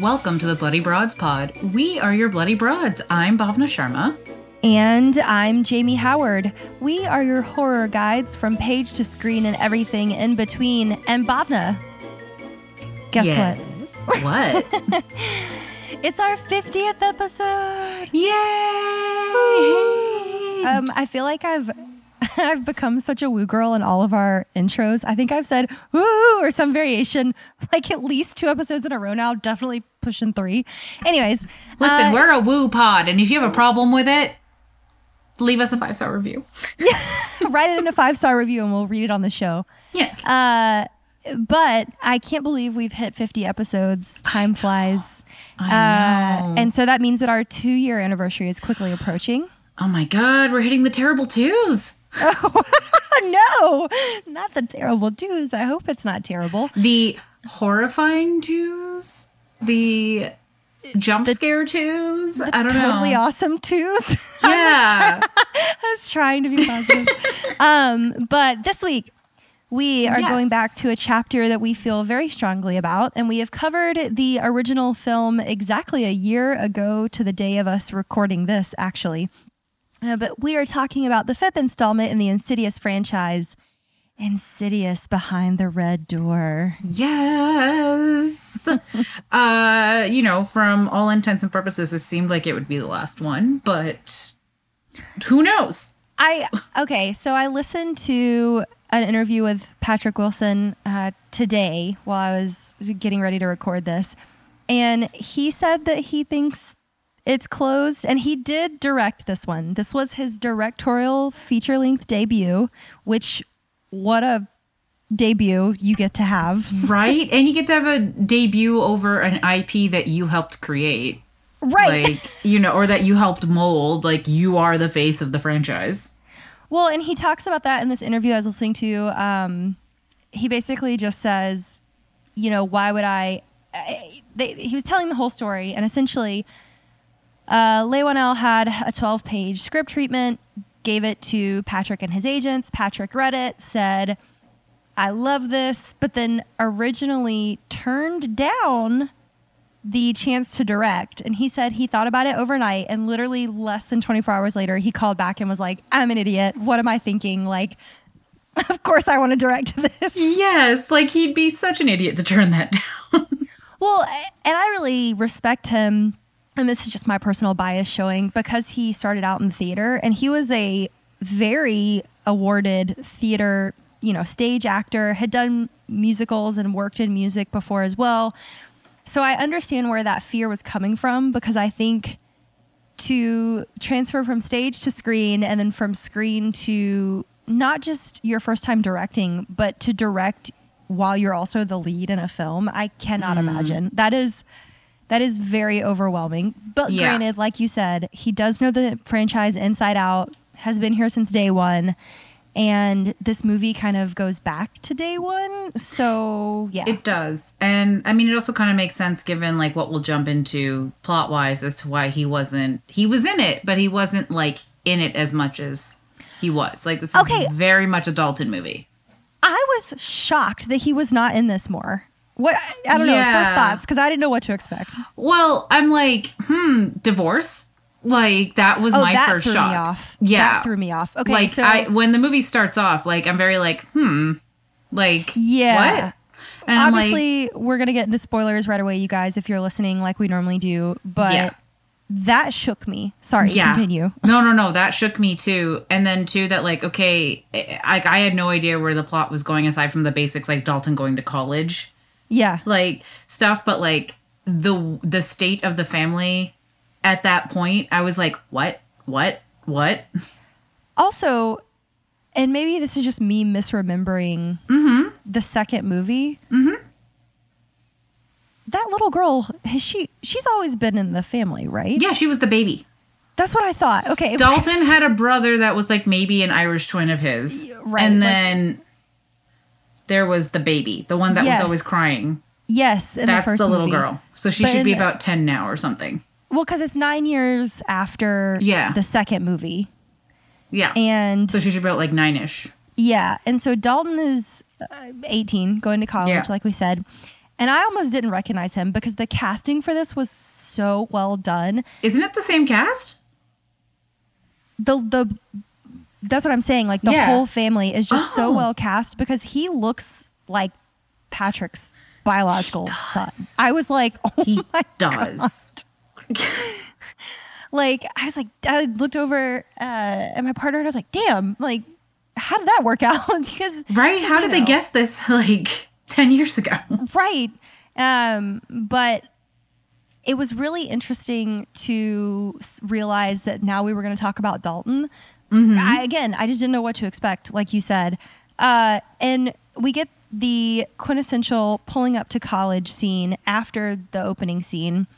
Welcome to the Bloody Broads Pod. We are your Bloody Broads. I'm Bhavna Sharma. And I'm Jamie Howard. We are your horror guides from page to screen and everything in between. And Bhavna, guess what? What? It's our 50th episode. Yay! Um, I feel like I've I've become such a woo girl in all of our intros. I think I've said woo or some variation like at least two episodes in a row now, definitely pushing three. Anyways, Listen, uh, we're a woo pod, and if you have a problem with it, leave us a five star review. yeah, write it in a five star review and we'll read it on the show. Yes. Uh, but I can't believe we've hit 50 episodes. Time flies. Uh, and so that means that our two year anniversary is quickly approaching. oh my god, we're hitting the terrible twos. Oh, no, not the terrible twos. I hope it's not terrible. The horrifying twos. The jump scare twos. I don't Totally know. Totally awesome twos. Yeah. I was trying to be positive. um, but this week, we are Yes. going back to a chapter that we feel very strongly about, and we have covered the original film exactly a year ago to the day of us recording this, actually. Uh, but we are talking about the fifth installment in the Insidious franchise, Insidious Behind the Red Door. Yes. uh, you know, from all intents and purposes, it seemed like it would be the last one, but who knows? I okay, so I listened to an interview with Patrick Wilson uh, today while I was getting ready to record this, and he said that he thinks it's closed, and he did direct this one. This was his directorial feature length debut, which what a debut you get to have, Right? And you get to have a debut over an IP that you helped create. right? Like, you know, or that you helped mold. Like, you are the face of the franchise. Well, and he talks about that in this interview I was listening to. Um, he basically just says, you know, why would I? I they, he was telling the whole story, and essentially, uh, Leigh Whannell had a 12 page script treatment, gave it to Patrick and his agents. Patrick read it, said, I love this, but then originally turned down the chance to direct. And he said he thought about it overnight and literally less than 24 hours later, he called back and was like, I'm an idiot. What am I thinking? Like, of course I want to direct this. Yes. Like, he'd be such an idiot to turn that down. Well, and I really respect him. And this is just my personal bias showing because he started out in theater and he was a very awarded theater, you know, stage actor, had done musicals and worked in music before as well. So I understand where that fear was coming from because I think to transfer from stage to screen and then from screen to not just your first time directing, but to direct while you're also the lead in a film, I cannot mm. imagine. That is that is very overwhelming. But Yeah. granted, like you said, he does know the franchise inside out, has been here since day one. And this movie kind of goes back to day one. So yeah. It does. And I mean, it also kind of makes sense given like what we'll jump into plot wise as to why he wasn't, he was in it, but he wasn't like in it as much as he was. Like, this is Okay. very much a Dalton movie. I was shocked that he was not in this more. What I don't know, first thoughts, because I didn't know what to expect. Well, I'm like, hmm, divorce? Like, that was Oh, my that first threw shock. me off. Yeah. That threw me off. Okay, like, so I, when the movie starts off, like, I'm very like, hmm, like, yeah. what? And I'm like, Obviously, we're gonna get into spoilers right away, you guys, if you're listening like we normally do. But Yeah. that shook me. Sorry, continue. No, no, no. That shook me too. And then too that like okay, like I had no idea where the plot was going aside from the basics like Dalton going to college, Yeah. like stuff. But like the the state of the family at that point, I was like, what, what, what? Also, and maybe this is just me misremembering Mm-hmm. the second movie. Mm-hmm. That little girl, has she she's always been in the family, right? Yeah, she was the baby. That's what I thought. Okay. Dalton had a brother that was like maybe an Irish twin of his, right, And like- then there was the baby, the one that Yes. was always crying. Yes, in That's the the, little girl. So she But should be about ten now or something. Well, because it's nine years after Yeah. the second movie. Yeah. And so she's about like nine ish. yeah, and so Dalton is uh, 18, going to college, Yeah. like we said. And I almost didn't recognize him because the casting for this was so well done. Isn't it the same cast? The the that's what I'm saying. Like the Yeah. whole family is just so Oh. well cast because he looks like Patrick's biological son. I was like, oh He does. like I was like I looked over uh, at my partner and I was like, damn, like how did that work out? because Right? How did they guess this like 10 years ago? right, um, but it was really interesting to realize that now we were going to talk about Dalton. I, again, I just didn't know what to expect, like you said, uh, and we get the quintessential pulling up to college scene after the opening scene.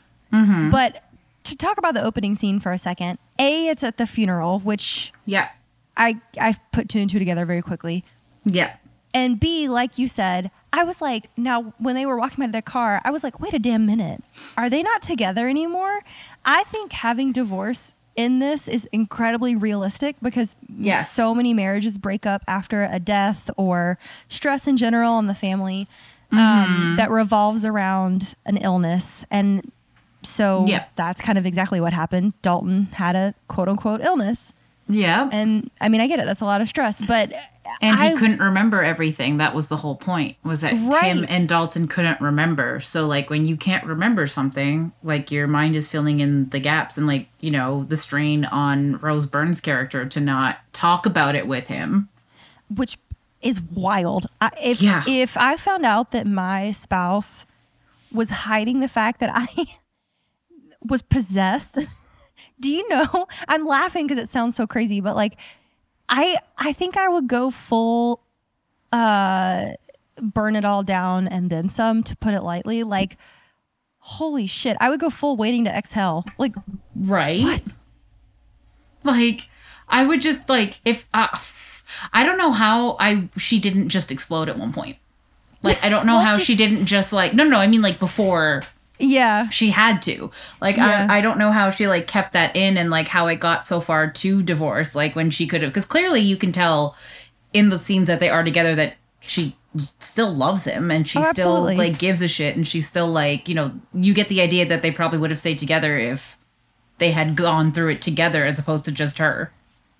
But to talk about the opening scene for a second, A, it's at the funeral, which Yeah. I I put two and two together very quickly. Yeah. And B, like you said, I was like, now when they were walking by their car, I was like, wait a damn minute. Are they not together anymore? I think having divorce in this is incredibly realistic because Yes. so many marriages break up after a death or stress in general in the family Mm-hmm. um, that revolves around an illness. And so Yep. that's kind of exactly what happened. Dalton had a quote unquote illness. Yeah. And I mean, I get it. That's a lot of stress, but And he I- couldn't remember everything. That was the whole point. Was that Right. him and Dalton couldn't remember. So like when you can't remember something, like your mind is filling in the gaps and like, you know, the strain on Rose Byrne's character to not talk about it with him. which is wild. I, if Yeah. if I found out that my spouse was hiding the fact that I was possessed, do you know? I'm laughing because it sounds so crazy, but like, I I think I would go full, uh, burn it all down and then some, to put it lightly. Like, holy shit, I would go full waiting to exhale. Like, Right? Like I would just like if uh, I don't know how I she didn't just explode at one point. Like I don't know Well, how she- she, didn't just like no no I mean like before yeah, she had to. Like Yeah. I I don't know how she like kept that in and like how it got so far to divorce like when she could have cuz clearly you can tell in the scenes that they are together that she still loves him and she Oh, still like gives a shit and she's still like, you know, you get the idea that they probably would have stayed together if they had gone through it together as opposed to just her.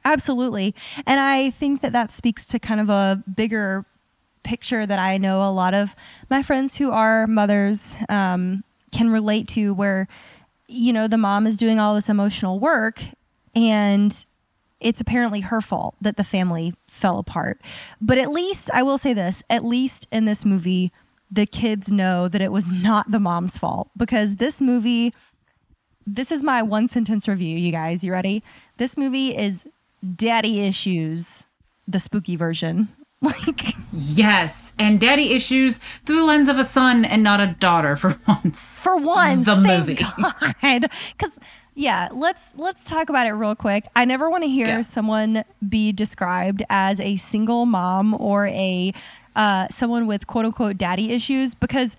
Absolutely. And I think that that speaks to kind of a bigger picture that I know a lot of my friends who are mothers um, can relate to, where, you know, the mom is doing all this emotional work and it's apparently her fault that the family fell apart. But at least, I will say this at least in this movie, the kids know that it was not the mom's fault because this movie this is my one sentence review, you guys. You ready? This movie is daddy issues, the spooky version. Like, Yes, and daddy issues through the lens of a son and not a daughter for once. for once, The movie. Because yeah, let's let's talk about it real quick. I never want to hear Yeah. someone be described as a single mom or a uh, someone with quote unquote daddy issues because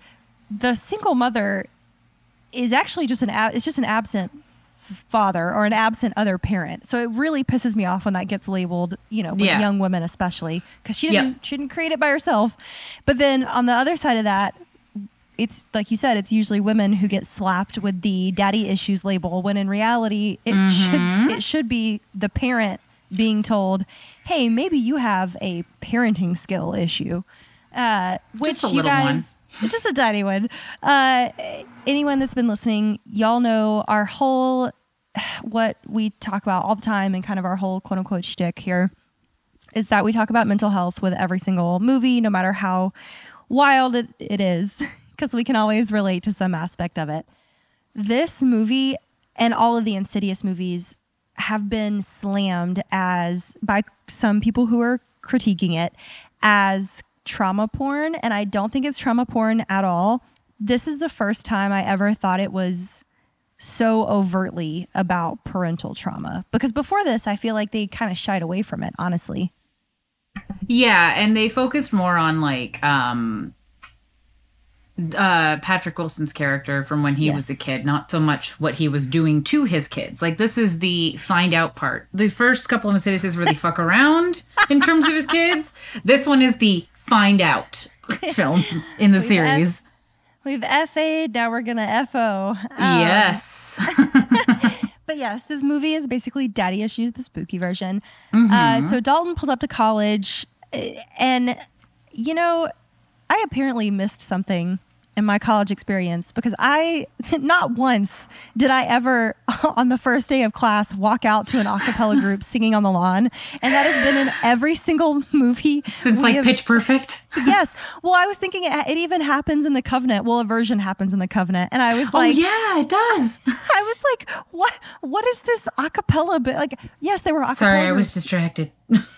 the single mother is actually just an ab- it's just an absent father or an absent other parent. So it really pisses me off when that gets labeled, you know, with Yeah. young women especially because she Yep. didn't she didn't create it by herself. But then on the other side of that, it's like you said, it's usually women who get slapped with the daddy issues label when in reality it Mm-hmm. should it should be the parent being told, "Hey, maybe you have a parenting skill issue." Uh, which you little one. just a tiny one. Uh, anyone that's been listening, y'all know our whole what we talk about all the time and kind of our whole quote unquote shtick here is that we talk about mental health with every single movie, no matter how wild it, it is, because we can always relate to some aspect of it. This movie and all of the Insidious movies have been slammed as by some people who are critiquing it as trauma porn, and I don't think it's trauma porn at all. This is the first time I ever thought it was so overtly about parental trauma because before this, I feel like they kind of shied away from it, honestly. Yeah, and they focused more on like um uh, Patrick Wilson's character from when he was a kid, not so much what he was doing to his kids. Like this is the find out part. The first couple of is where they fuck around in terms of his kids. This one is the find out film in the series. We've FA'd, now we're gonna FO. Um, yes. But yes, this movie is basically Daddy Issues, the spooky version. Mm-hmm. Uh, so Dalton pulls up to college, eh, and you know, I apparently missed something in my college experience because I, not once did I ever, on the first day of class, walk out to an a cappella group singing on the lawn, and that has been in every single movie Since like have- Pitch Perfect. Yes. Well, I was thinking it, it even happens in the Covenant. Well, a version happens in the Covenant, and I was like, oh like, yeah, it does. I was like, what? What is this acapella? But like, yes, they were acapella. Sorry, I was distracted.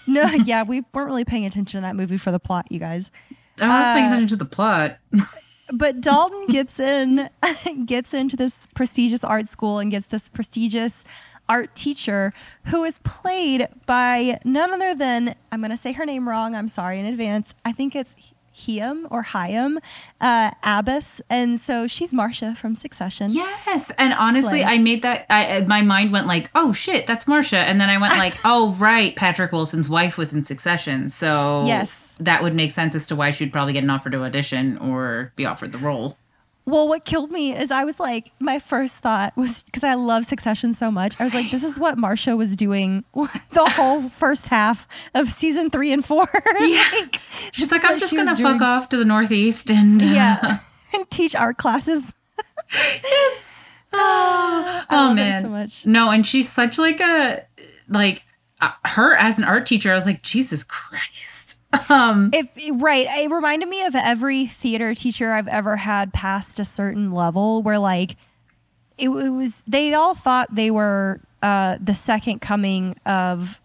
no, yeah, we weren't really paying attention to that movie for the plot, you guys. I was paying Uh, attention to the plot. But Dalton gets in, gets into this prestigious art school and gets this prestigious art teacher who is played by none other than I'm going to say her name wrong. I'm sorry in advance. I think it's Hiam or Hyam uh, Abbass, and so she's Marcia from Succession. Yes, and honestly, Slay. I made that. I my mind went like, "Oh shit, that's Marcia," and then I went like, "Oh right, Patrick Wilson's wife was in Succession, so Yes. that would make sense as to why she'd probably get an offer to audition or be offered the role." Well, what killed me is I was like, my first thought was because I love Succession so much. I was like, this is what Marcia was doing the whole first half of season three and four. like, She's like, "I'm just gonna doing." fuck off to the Northeast and uh, Yeah, and teach art classes. yes. oh love it man, so much. no, and she's such like a like uh, her as an art teacher. I was like, Jesus Christ. Um, If right, it reminded me of every theater teacher I've ever had past a certain level, where like it, it was they all thought they were uh, the second coming of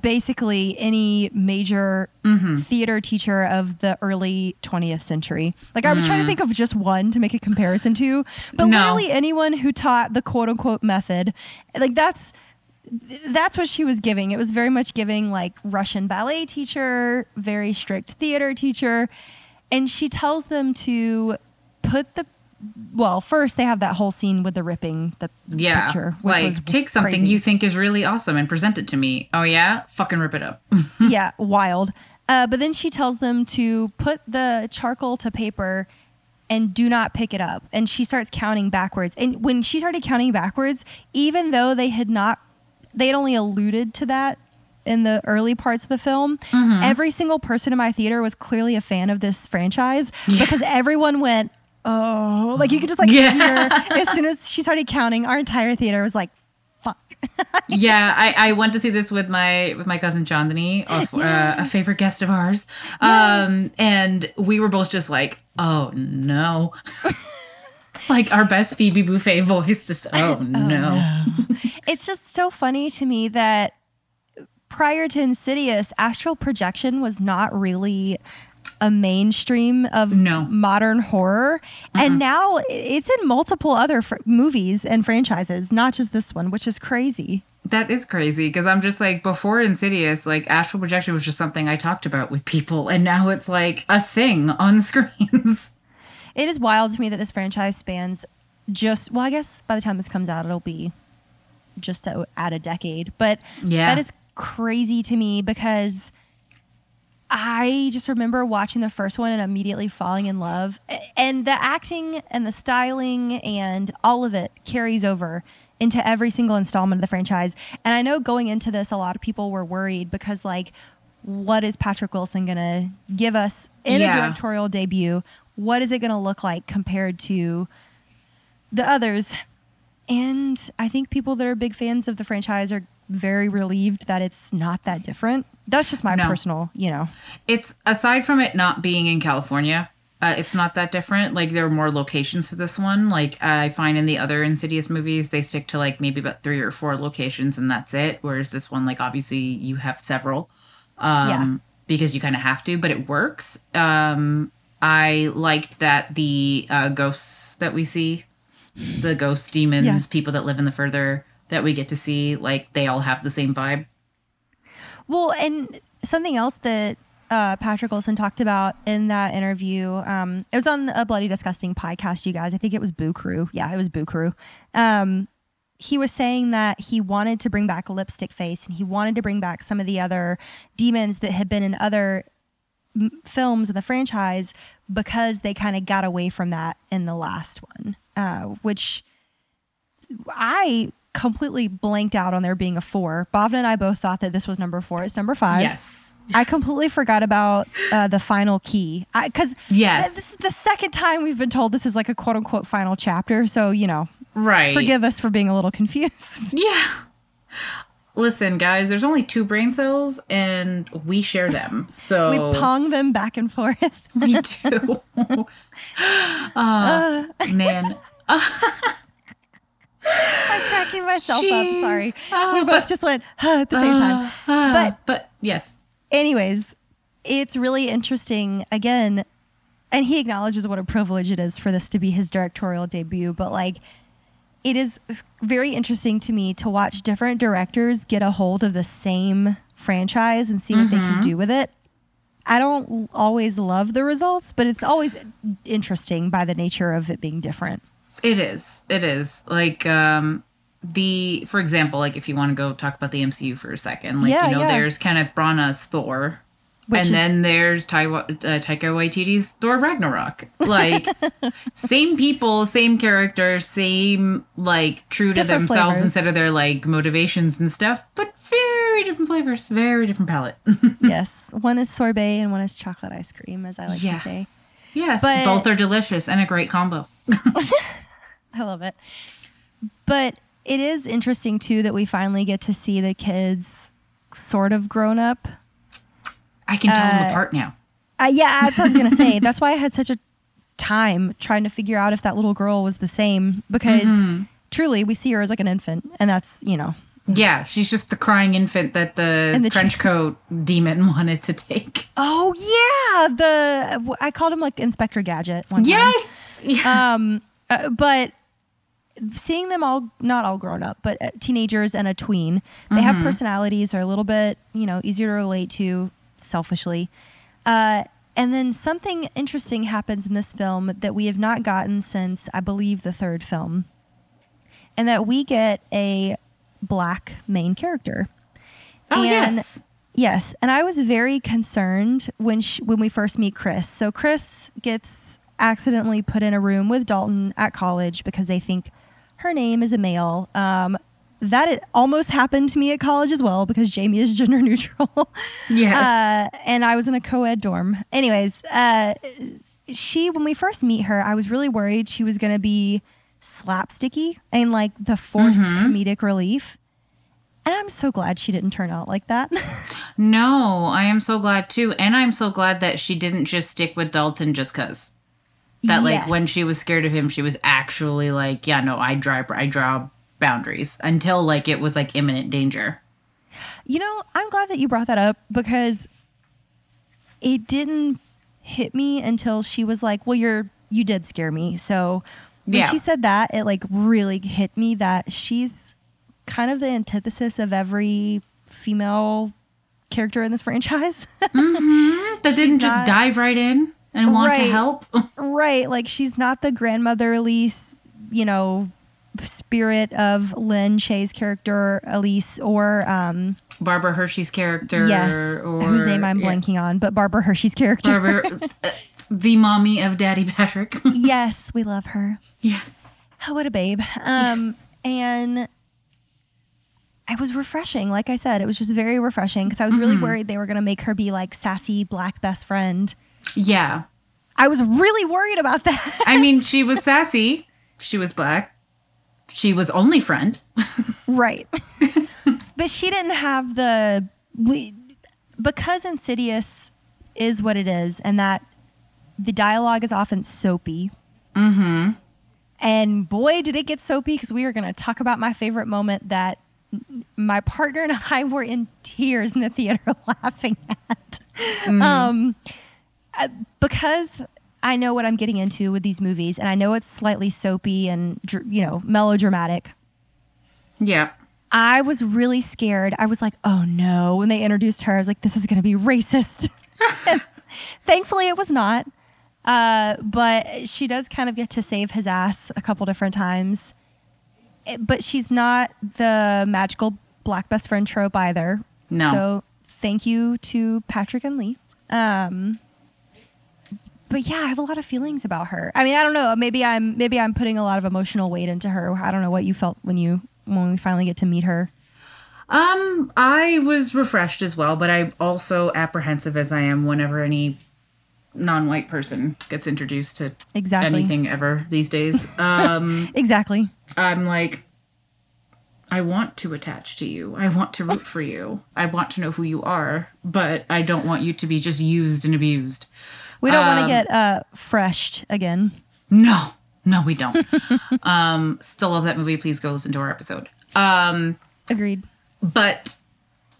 basically any major theater teacher of the early 20th century. Like I was trying to think of just one to make a comparison to, but No. literally anyone who taught the quote unquote method, like that's that's what she was giving. It was very much giving like Russian ballet teacher, very strict theater teacher. And she tells them to put the well, first they have that whole scene with the ripping the yeah, picture, which like was take something crazy. you think is really awesome and present it to me. Oh yeah, fucking rip it up. yeah, wild. Uh, but then she tells them to put the charcoal to paper and do not pick it up. And she starts counting backwards. And when she started counting backwards, even though they had not, they had only alluded to that in the early parts of the film, Mm-hmm. every single person in my theater was clearly a fan of this franchise because everyone went, oh, like you could just like Yeah. hear as soon as she started counting, our entire theater was like, fuck. yeah, I, I went to see this with my with my cousin Chandani, a, f- uh, a favorite guest of ours, um, and we were both just like, "Oh no!" like our best Phoebe Buffay voice, just "Oh, oh no!" it's just so funny to me that prior to Insidious, astral projection was not really a mainstream of No. modern horror, and now it's in multiple other fr- movies and franchises, not just this one, which is crazy. That is crazy because I'm just like before Insidious, like astral projection was just something I talked about with people, and now it's like a thing on screens. It is wild to me that this franchise spans just well, I guess by the time this comes out, it'll be just to add a decade. But Yeah. that is crazy to me because I just remember watching the first one and immediately falling in love. And the acting and the styling and all of it carries over into every single installment of the franchise. And I know going into this, a lot of people were worried because, like, what is Patrick Wilson going to give us in Yeah. a directorial debut? What is it going to look like compared to the others? And I think people that are big fans of the franchise are very relieved that it's not that different. That's just my No. personal, you know. It's aside from it not being in California, uh, it's not that different. Like there are more locations to this one. Like I find in the other Insidious movies, they stick to like maybe about three or four locations and that's it. Whereas this one, like obviously you have several, um, Yeah. because you kind of have to, but it works. Um, I liked that the uh, ghosts that we see, the ghost demons, Yeah. people that live in the further that we get to see, like they all have the same vibe. Well, and something else that uh, Patrick Wilson talked about in that interview. Um, it was on a Bloody Disgusting podcast, you guys. I think it was Boo Crew. Yeah, it was Boo Crew. Um, he was saying that he wanted to bring back a Lipstick Face and he wanted to bring back some of the other demons that had been in other m- films in the franchise because they kind of got away from that in the last one, uh, which I completely blanked out on there being a four. Bhavna and I both thought that this was number four. It's number five. Yes. I completely forgot about uh, the final key because Yes. this is the second time we've been told this is like a quote unquote final chapter. So you know, Right. forgive us for being a little confused. Yeah. Listen, guys, there's only two brain cells and we share them. So We pong them back and forth. We do. uh, man. I'm cracking myself up. Sorry, Uh, we both just went "Huh," at the same time. But but yes. anyways, it's really interesting again. And he acknowledges what a privilege it is for this to be his directorial debut. But like, it is very interesting to me to watch different directors get a hold of the same franchise and see what they can do with it. I don't always love the results, but it's always interesting by the nature of it being different. It is. It is. Like um the for example, like if you want to go talk about the MCU for a second, like Yeah, you know, yeah. there's Kenneth Branagh's Thor. Which and is- then there's Taiwa, uh, Taika Waititi's Thor Ragnarok. Like same people, same characters, same like true to themselves flavors. instead of their like motivations and stuff, but very different flavors, very different palette. yes, one is sorbet and one is chocolate ice cream, as I like to say. yes. Yes, But- both are delicious and a great combo. I love it. But it is interesting too that we finally get to see the kids sort of grown up. I can tell Uh, them apart now. Uh, yeah, that's what I was gonna say. That's why I had such a time trying to figure out if that little girl was the same because Mm-hmm. truly we see her as like an infant, and that's you know Yeah, she's just the crying infant that the, the trench chick- coat demon wanted to take. oh yeah the I called him like Inspector Gadget one time. Yes. Yeah. um uh, but seeing them all not all grown up but uh, teenagers and a tween they have personalities are a little bit you know easier to relate to selfishly uh, and then something interesting happens in this film that we have not gotten since i believe the third film and that we get a black main character oh and- yes. Yes, and I was very concerned when sh when we first meet Chris. So Chris gets accidentally put in a room with Dalton at college because they think her name is a male. Um, that it almost happened to me at college as well because Jamie is gender neutral. Yes. Uh, and I was in a co-ed dorm. Anyways, uh, she when we first meet her, I was really worried she was going to be slapsticky and like the forced comedic relief. And I'm so glad she didn't turn out like that. no, I am so glad too, and I'm so glad that she didn't just stick with Dalton just cause. That like when she was scared of him, she was actually like, yeah, no, I draw, I draw boundaries until like it was like imminent danger. You know, I'm glad that you brought that up because it didn't hit me until she was like, "Well, you're you did scare me." So when Yeah. she said that, it like really hit me that she's kind of the antithesis of every female character in this franchise. Mm-hmm. That didn't just not- dive right in and want to help. right, like she's not the grandmotherly, you know, spirit of Lin Shaye's character Elise or um Barbara Hershey's character, yes, or whose name I'm yeah. blanking on, but Barbara Hershey's character. Barbara, the mommy of Daddy Patrick. yes, we love her. yes. Oh, what a babe. Um, Yes. and it was refreshing. Like I said, it was just very refreshing because I was really worried they were going to make her be like sassy black best friend. Yeah. I was really worried about that. I mean, she was sassy. She was black. She was only friend. right. but she didn't have the we because Insidious is what it is and that the dialogue is often soapy. Mm-hmm. And boy, did it get soapy because we are going to talk about my favorite moment that my partner and I were in tears in the theater laughing at. Um, uh, because I know what I'm getting into with these movies, and I know it's slightly soapy and you know melodramatic. Yeah. I was really scared. I was like, "Oh no!" When they introduced her, I was like, "This is going to be racist." Thankfully, it was not. Uh, but she does kind of get to save his ass a couple different times. It- but she's not the magical black best friend trope either. No. So thank you to Patrick and Leigh. Um, but yeah, I have a lot of feelings about her. I mean, I don't know. Maybe I'm maybe I'm putting a lot of emotional weight into her. I don't know what you felt when you when we finally get to meet her. Um, I was refreshed as well, but I'm also apprehensive as I am whenever any non-white person gets introduced to Exactly. anything ever these days. Um, Exactly. I'm like, I want to attach to you. I want to root for you. I want to know who you are, but I don't want you to be just used and abused. We don't want to Um, get uh freshed again. No, no, we don't. um, still love that movie. Please go listen to our episode. Um, Agreed. but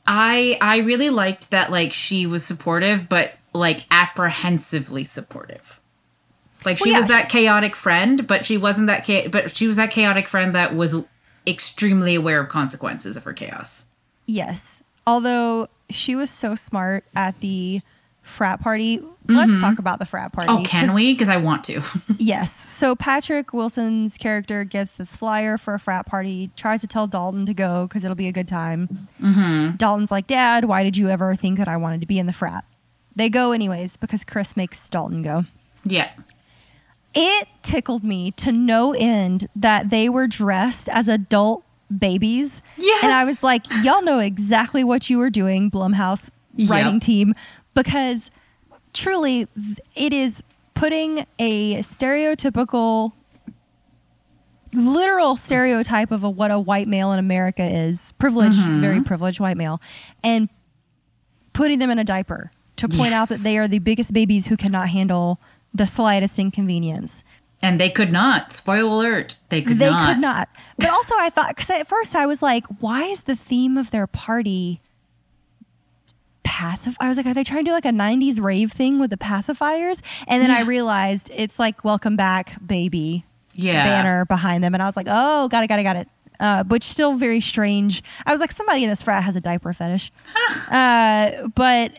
I I really liked that like she was supportive, but like apprehensively supportive. Like she Well, yeah, was that chaotic friend, but she wasn't that cha- but she was that chaotic friend that was extremely aware of consequences of her chaos. Yes. Although she was so smart at the frat party. Let's talk about the frat party. Mm-hmm. Oh, can we? Because I want to. Yes. So Patrick Wilson's character gets this flyer for a frat party, tries to tell Dalton to go because it'll be a good time. Mm-hmm. Dalton's like, Dad, why did you ever think that I wanted to be in the frat? They go anyways because Chris makes Dalton go. yeah. It tickled me to no end that they were dressed as adult babies. Yes. And I was like, y'all know exactly what you were doing, Blumhouse Yep. writing team, because truly it is putting a stereotypical, literal stereotype of a, what a white male in America is privileged, Mm-hmm. very privileged white male, and putting them in a diaper to point out that they are the biggest babies who cannot handle the slightest inconvenience. And they could not. Spoil alert. They could they not. They could not. But also, I thought because at first I was like, why is the theme of their party passive? I was like, are they trying to do like a '90s rave thing with the pacifiers? And then I realized it's like "Welcome Back, Baby" Yeah. banner behind them, and I was like, oh, got it, got it, got it. Uh, which still very strange. I was like, somebody in this frat has a diaper fetish. uh, but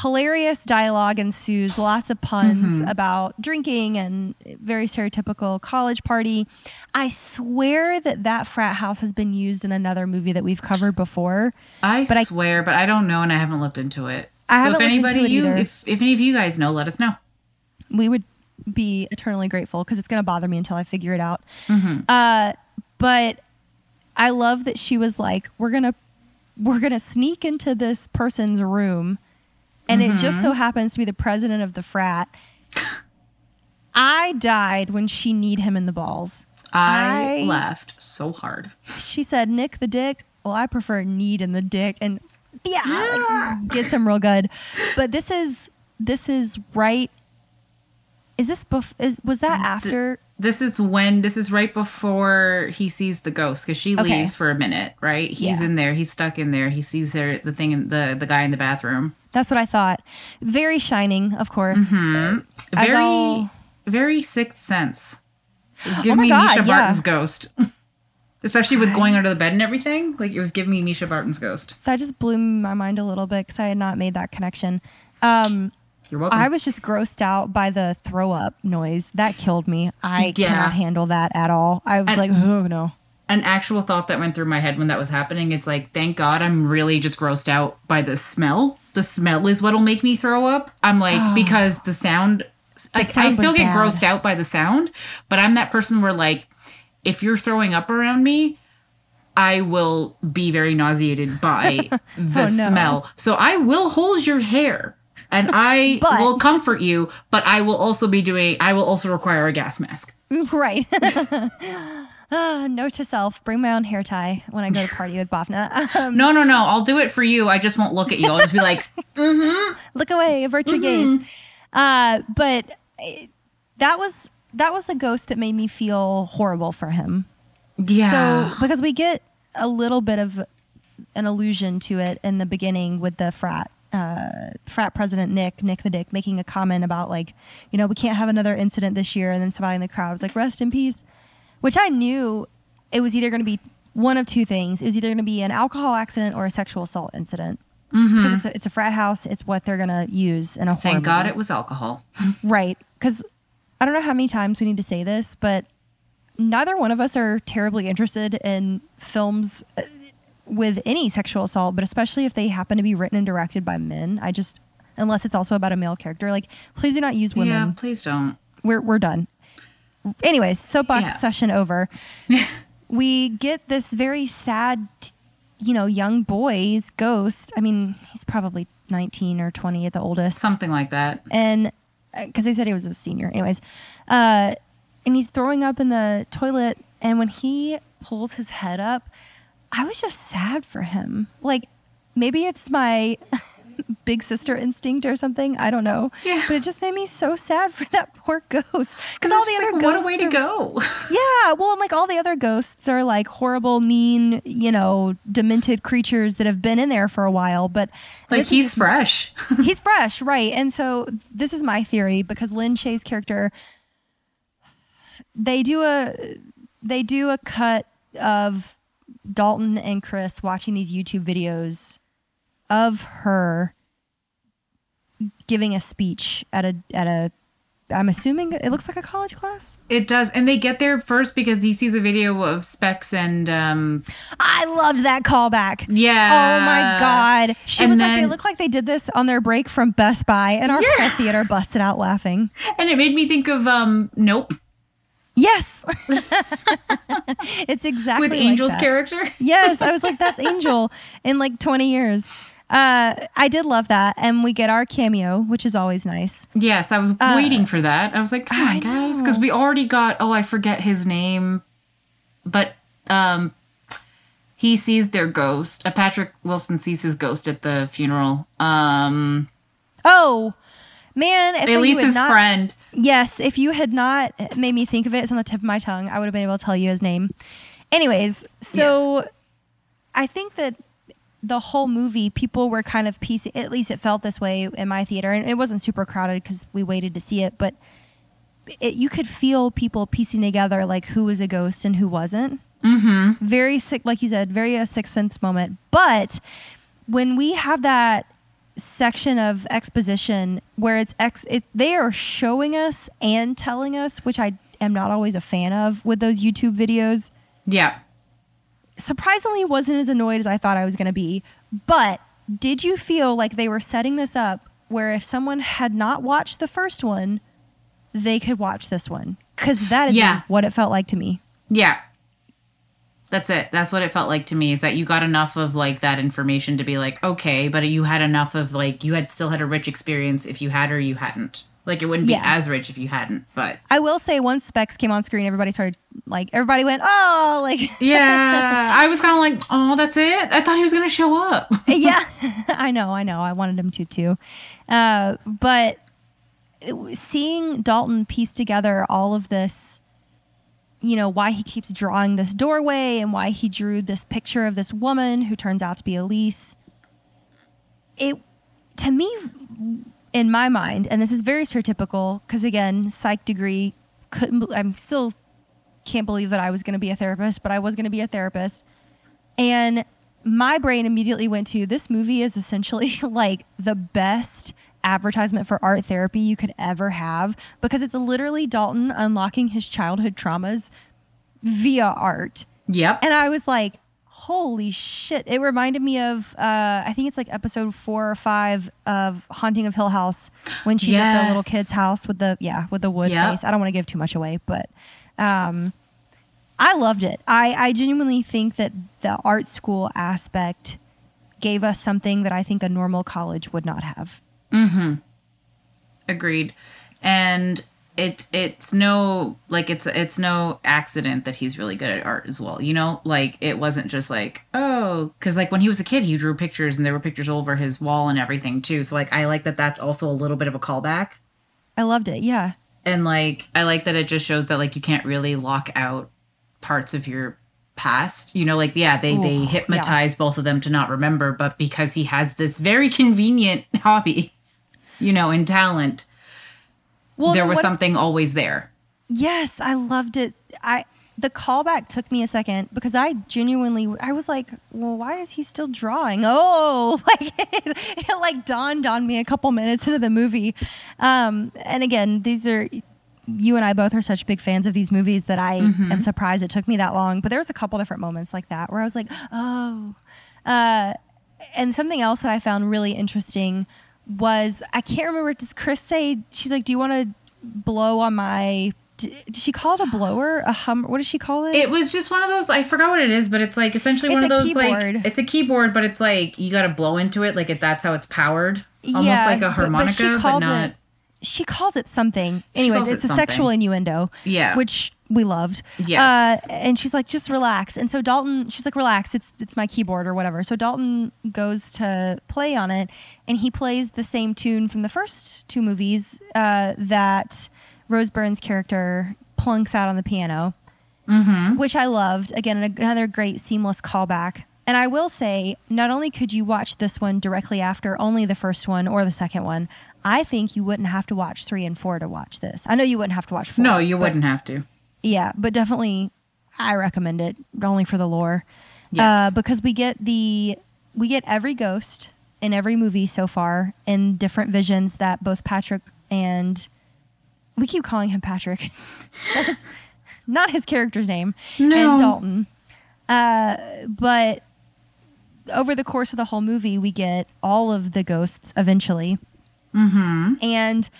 hilarious dialogue ensues, lots of puns about drinking and very stereotypical college party. I swear that that frat house has been used in another movie that we've covered before. I But I- swear, but I don't know, and I haven't looked into it. I so if anybody you, either. if if any of you guys know, let us know. we would be eternally grateful because it's going to bother me until I figure it out. Uh, but I love that she was like, "We're gonna, we're gonna sneak into this person's room," and it just so mm-hmm. happens to be the president of the frat. I died when she kneed him in the balls. I, I- laughed so hard. She said, "Nick the dick." Well, I prefer kneed in the dick, and yeah, like, gets him real good. But this is this is right. Is this bef- is was that after? This is when this is right before he sees the ghost because she Okay. leaves for a minute, right? He's Yeah. in there, he's stuck in there. He sees her the thing in the the guy in the bathroom. That's what I thought. Very shining, of course. As Very all- very sixth sense. It was giving my me God, Mischa yeah. Barton's ghost. Especially with going under the bed and everything. Like it was giving me Mischa Barton's ghost. that just blew my mind a little bit because I had not made that connection. Um, You're welcome. I was just grossed out by the throw up noise. That killed me. I Yeah. cannot handle that at all. I was And- like, oh no. an actual thought that went through my head when that was happening. It's like, thank God I'm really just grossed out by the smell. The smell is what'll make me throw up. I'm like, ah. because the sound, like, sound I still get bad. grossed out by the sound, but I'm that person where, like, if you're throwing up around me, I will be very nauseated by oh, the Oh, no. smell. So I will hold your hair and I But- will comfort you, but I will also be doing, I will also require a gas mask. Right. Uh, note to self: bring my own hair tie when I go to party with Bhavna. Um, No, no, no. I'll do it for you. I just won't look at you. I'll just be like, look away, avert your Mm-hmm. gaze. Uh, but uh, that was that was a ghost that made me feel horrible for him. yeah. So because we get a little bit of an allusion to it in the beginning with the frat uh, frat president Nick Nick the Dick making a comment about like you know we can't have another incident this year, and then somebody in the crowd was like rest in peace, which I knew it was either going to be one of two things. It was either going to be an alcohol accident or a sexual assault incident. because it's a, it's a frat house. It's what they're gonna use in a horror. Thank God movie. it was alcohol. right. Because I don't know how many times we need to say this, but neither one of us are terribly interested in films uh, with any sexual assault, but especially if they happen to be written and directed by men. I just unless it's also about a male character, like please do not use women. Yeah, please don't. we're we're done. Anyways, soapbox Yeah. session over. we get this very sad, you know, young boy's ghost. I mean, he's probably 19 or 20 at the oldest. Something like that. and because they said he was a senior, anyways. Uh, and he's throwing up in the toilet, and when he pulls his head up, I was just sad for him. Like maybe it's my big sister instinct or something. I don't know. Yeah. But it just made me so sad for that poor ghost because all the other like, ghosts. what a way to are- go. yeah, well, and like all the other ghosts are like horrible, mean, you know, demented creatures that have been in there for a while. But like is he's fresh. he's fresh, right? And so this is my theory because Lin Shaye's character, they do a they do a cut of Dalton and Chris watching these YouTube videos of her giving a speech at a at a I'm assuming it looks like a college class. It does, and they get there first because he sees a video of Specs and um, I loved that callback. yeah. Oh my god! She And was like, they look like they did this on their break from Best Buy, and our Yeah. whole theater busted out laughing. And it made me think of um, Nope Yes, it's exactly with like Angel's that. character. Yes, I was like, that's Angel in like 20 years. Uh, I did love that, and we get our cameo, which is always nice. Yes, I was waiting for that. I was like, come I on, guys, because we already got. Oh, I forget his name, but um, he sees their ghost. Uh, Patrick Wilson sees his ghost at the funeral. Um, Oh man, if Elise's not, friend. Yes, if you had not made me think of it, it's on the tip of my tongue. I would have been able to tell you his name. Anyways, so I think that the whole movie, people were kind of piecing. At least it felt this way in my theater, and it wasn't super crowded because we waited to see it. But it, you could feel people piecing together like who was a ghost and who wasn't. Mm-hmm. Very sick, like you said, very a sixth sense moment. But when we have that section of exposition where it's ex it, they are showing us and telling us which i am not always a fan of with those youtube videos Yeah. Surprisingly wasn't as annoyed as i thought i was going to be but did you feel like they were setting this up where if someone had not watched the first one they could watch this one because that is Yeah. what it felt like to me Yeah. That's it. That's what it felt like to me is that you got enough of like that information to be like, okay, but you had enough of like you had still had a rich experience if you had or you hadn't. Like it wouldn't Yeah. be as rich if you hadn't, but i will say once specs came on screen everybody started like everybody went oh like yeah, I was kind of like, oh, that's it. I thought he was gonna show up. yeah, I know, I know. I wanted him to too. Uh, but seeing Dalton piece together all of this, you know, why he keeps drawing this doorway and why he drew this picture of this woman who turns out to be Elise. It, to me, in my mind, and this is very stereotypical because again, psych degree, couldn't, I'm still can't believe that I was going to be a therapist, but I was going to be a therapist. And my brain immediately went to this movie is essentially like the best advertisement for art therapy you could ever have because it's literally Dalton unlocking his childhood traumas via art. Yep. And I was like, holy shit. It reminded me of, uh, I think it's like episode four or five of Haunting of Hill House when she's at the little kid's house with the, yeah, with the wood Yep. face. I don't want to give too much away, but um, I loved it. I, I genuinely think that the art school aspect gave us something that I think a normal college would not have. Hmm. Agreed. And it it's no like it's it's no accident that he's really good at art as well. You know, like it wasn't just like oh, because like when he was a kid, he drew pictures and there were pictures all over his wall and everything too. So like I like that that's also a little bit of a callback. I loved it. Yeah. and like i like that it just shows that like you can't really lock out parts of your past you know like yeah they they Oof, hypnotize both of them to not remember but because he has this very convenient hobby you know and talent Well, there was something always there Yes, I loved it. I the callback took me a second because I genuinely I was like, well, why is he still drawing? Oh, like it, it like dawned on me a couple minutes into the movie. Um, and again, these are you and I both are such big fans of these movies that I am surprised it took me that long. But there was a couple different moments like that where I was like, oh. Uh, and something else that I found really interesting was I can't remember. Does Chris say she's like, do you want to blow on my? Did she call it a blower? A hum? What does she call it? It was just one of those. I forgot what it is, but it's like essentially one It's of a those keyboard. like it's a keyboard, but it's like you got to blow into it. Like it, that's how it's powered. Almost Yeah, like a but- but harmonica, she but, calls not. it- she calls it something. Anyways, it it's a something. sexual innuendo. Yeah. Which we loved. Yes. Uh, and she's like, just relax. And so Dalton, she's like, relax. It's it's my keyboard or whatever. So Dalton goes to play on it, and he plays the same tune from the first two movies uh, that Rose Byrne's character plunks out on the piano, Mm-hmm. which I loved. Again, another great seamless callback. And I will say, not only could you watch this one directly after only the first one or the second one, I think you wouldn't have to watch three and four to watch this. I know you wouldn't have to watch four. No, you wouldn't have to. Yeah, but definitely, I recommend it only for the lore. Yes. Uh, because we get the we get every ghost in every movie so far in different visions that both Patrick and we keep calling him Patrick. That's not his character's name. No. And Dalton. Uh, but over the course of the whole movie, we get all of the ghosts eventually. Mm-hmm. And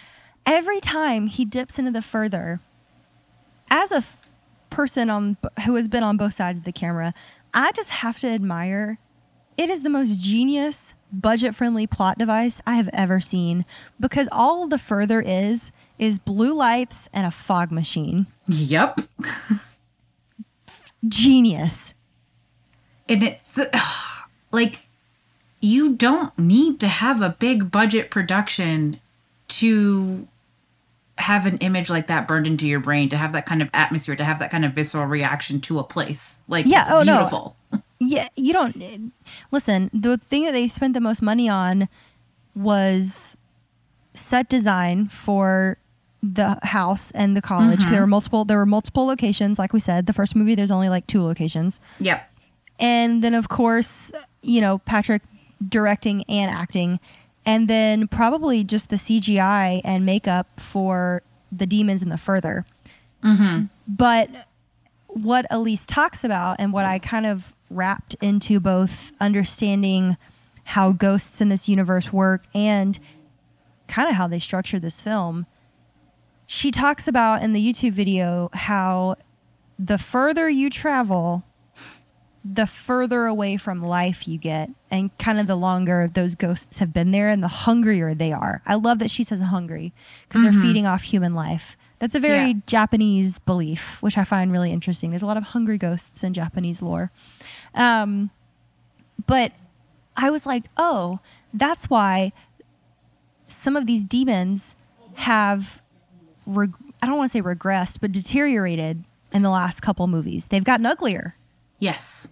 every time he dips into the further, as a f- person on who has been on both sides of the camera, I just have to admire. It is the most genius, budget-friendly plot device I have ever seen because all the further is is blue lights and a fog machine. Yep. Genius. And it's like you don't need to have a big budget production to have an image like that burned into your brain, to have that kind of atmosphere, to have that kind of visceral reaction to a place. Like, Yeah, oh, no. beautiful. Yeah, you don't listen. The thing that they spent the most money on was set design for the house and the college. Mm-hmm. There were multiple. There were multiple locations. Like we said, the first movie, there's only like two locations, Yep. and then of course, you know, Patrick directing and acting, and then probably just the CGI and makeup for the demons in the further. Mm-hmm. But what Elise talks about and what I kind of wrapped into both understanding how ghosts in this universe work and kind of how they structure this film. She talks about in the YouTube video how the further you travel, the further away from life you get, and kind of the longer those ghosts have been there and the hungrier they are. I love that she says hungry because they're feeding off human life. That's a very Yeah. Japanese belief, which I find really interesting. There's a lot of hungry ghosts in Japanese lore. Um, but I was like, oh, that's why some of these demons have, reg- I don't want to say regressed, but deteriorated in the last couple movies. They've gotten uglier Yes.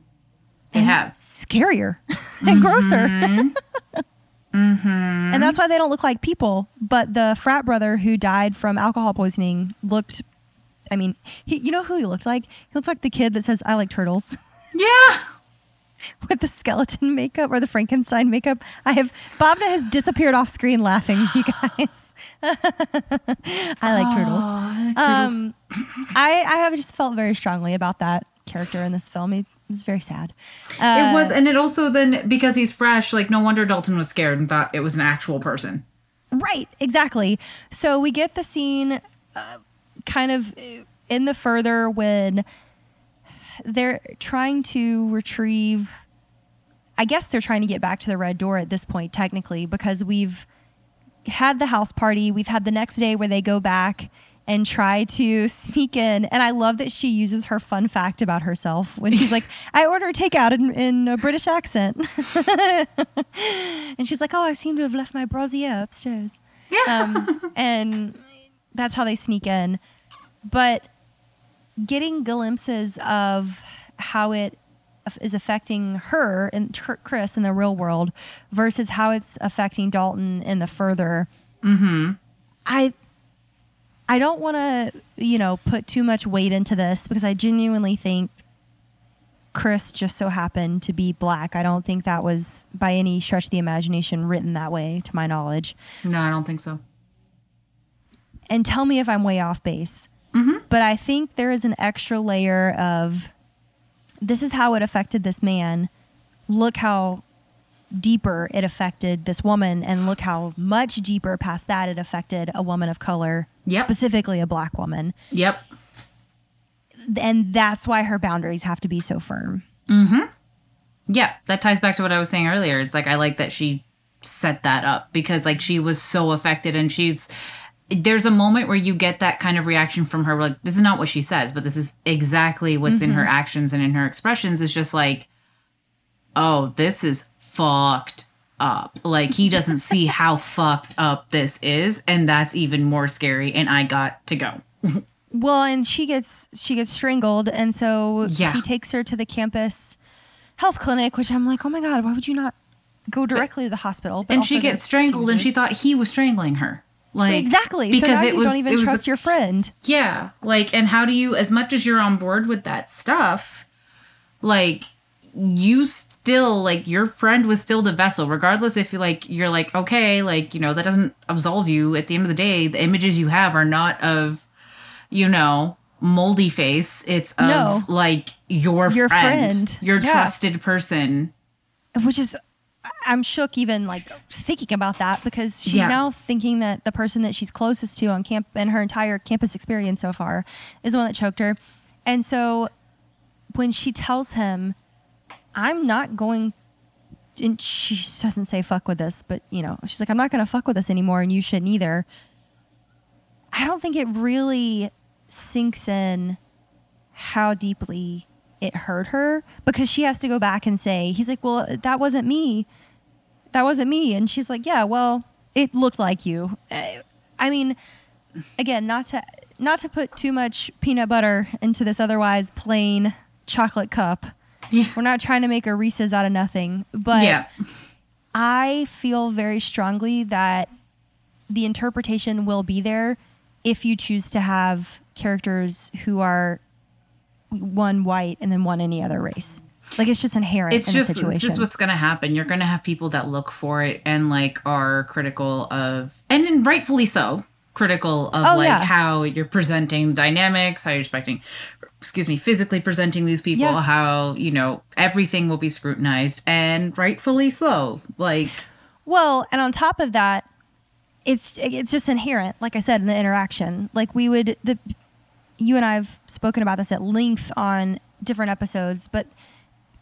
They have. scarier and grosser. And that's why they don't look like people. But the frat brother who died from alcohol poisoning looked, I mean, he, you know who he looked like? He looked like the kid that says, I like turtles Yeah. with the skeleton makeup or the Frankenstein makeup. I have, Bhavna has disappeared off screen laughing, you guys. I like turtles. Aw, turtles. Um, I, I have just felt very strongly about that character in this film. It was very sad. Uh, it was, and it also then because he's fresh, like no wonder Dalton was scared and thought it was an actual person. Right, exactly. So we get the scene uh, kind of uh, in the further when they're trying to retrieve. I guess they're trying to get back to the red door at this point, technically, because we've had the house party. We've had the next day where they go back and try to sneak in. And I love that she uses her fun fact about herself when she's like, I order takeout in, in a British accent. and she's like, Oh, I seem to have left my brassiere upstairs. Yeah. Um, and that's how they sneak in. But getting glimpses of how it is affecting her and Tr- Chris in the real world versus how it's affecting Dalton in the further. mm-hmm. I I don't want to, you know, put too much weight into this because I genuinely think Chris just so happened to be black. I don't think that was by any stretch of the imagination written that way, to my knowledge. No, I don't think so. And tell me if I'm way off base. Mm-hmm. But I think there is an extra layer of this is how it affected this man. Look how deeper it affected this woman, and look how much deeper past that it affected a woman of color, Yep. specifically a black woman. Yep. And that's why her boundaries have to be so firm. Mm-hmm. Yeah, that ties back to what I was saying earlier. It's like I like that she set that up because like she was so affected and she's there's a moment where you get that kind of reaction from her like this is not what she says, but this is exactly what's in her actions and in her expressions is just like oh, this is fucked up. Like he doesn't see how fucked up this is and that's even more scary and I got to go. Well, and she gets she gets strangled, and so Yeah. he takes her to the campus health clinic, which I'm like, oh my god, why would you not go directly to the hospital? But and she gets strangled and she thought he was strangling her. Like exactly because so it you was don't even trust a- your friend. Yeah, like, and how do you, as much as you're on board with that stuff, like, you still, like, your friend was still the vessel, regardless if you, like, you're like, okay, like, you know, that doesn't absolve you. At the end of the day, the images you have are not of, you know, moldy face. It's of, No. like, your, Your friend, friend. your Yeah. trusted person. which is i'm shook even like thinking about that because she's Yeah. now thinking that the person that she's closest to on camp and her entire campus experience so far is the one that choked her and so when she tells him i'm not going and she doesn't say fuck with this but you know she's like i'm not going to fuck with this anymore and you shouldn't either i don't think it really sinks in how deeply it hurt her because she has to go back and say, he's like, well, that wasn't me. That wasn't me. And she's like, yeah, well, it looked like you. I mean, again, not to not to put too much peanut butter into this otherwise plain chocolate cup. Yeah. We're not trying to make a Reese's out of nothing, but yeah. I feel very strongly that the interpretation will be there if you choose to have characters who are one white and then one any other race. Like it's just inherent it's in just it's just what's gonna happen. You're gonna have people that look for it and like are critical of and rightfully so critical of Oh, like yeah. how you're presenting dynamics, how you're expecting excuse me, physically presenting these people, Yeah. how, you know, everything will be scrutinized and rightfully so. Like Well, and on top of that, it's it's just inherent, like I said, in the interaction. Like we would the you and I've spoken about this at length on different episodes, but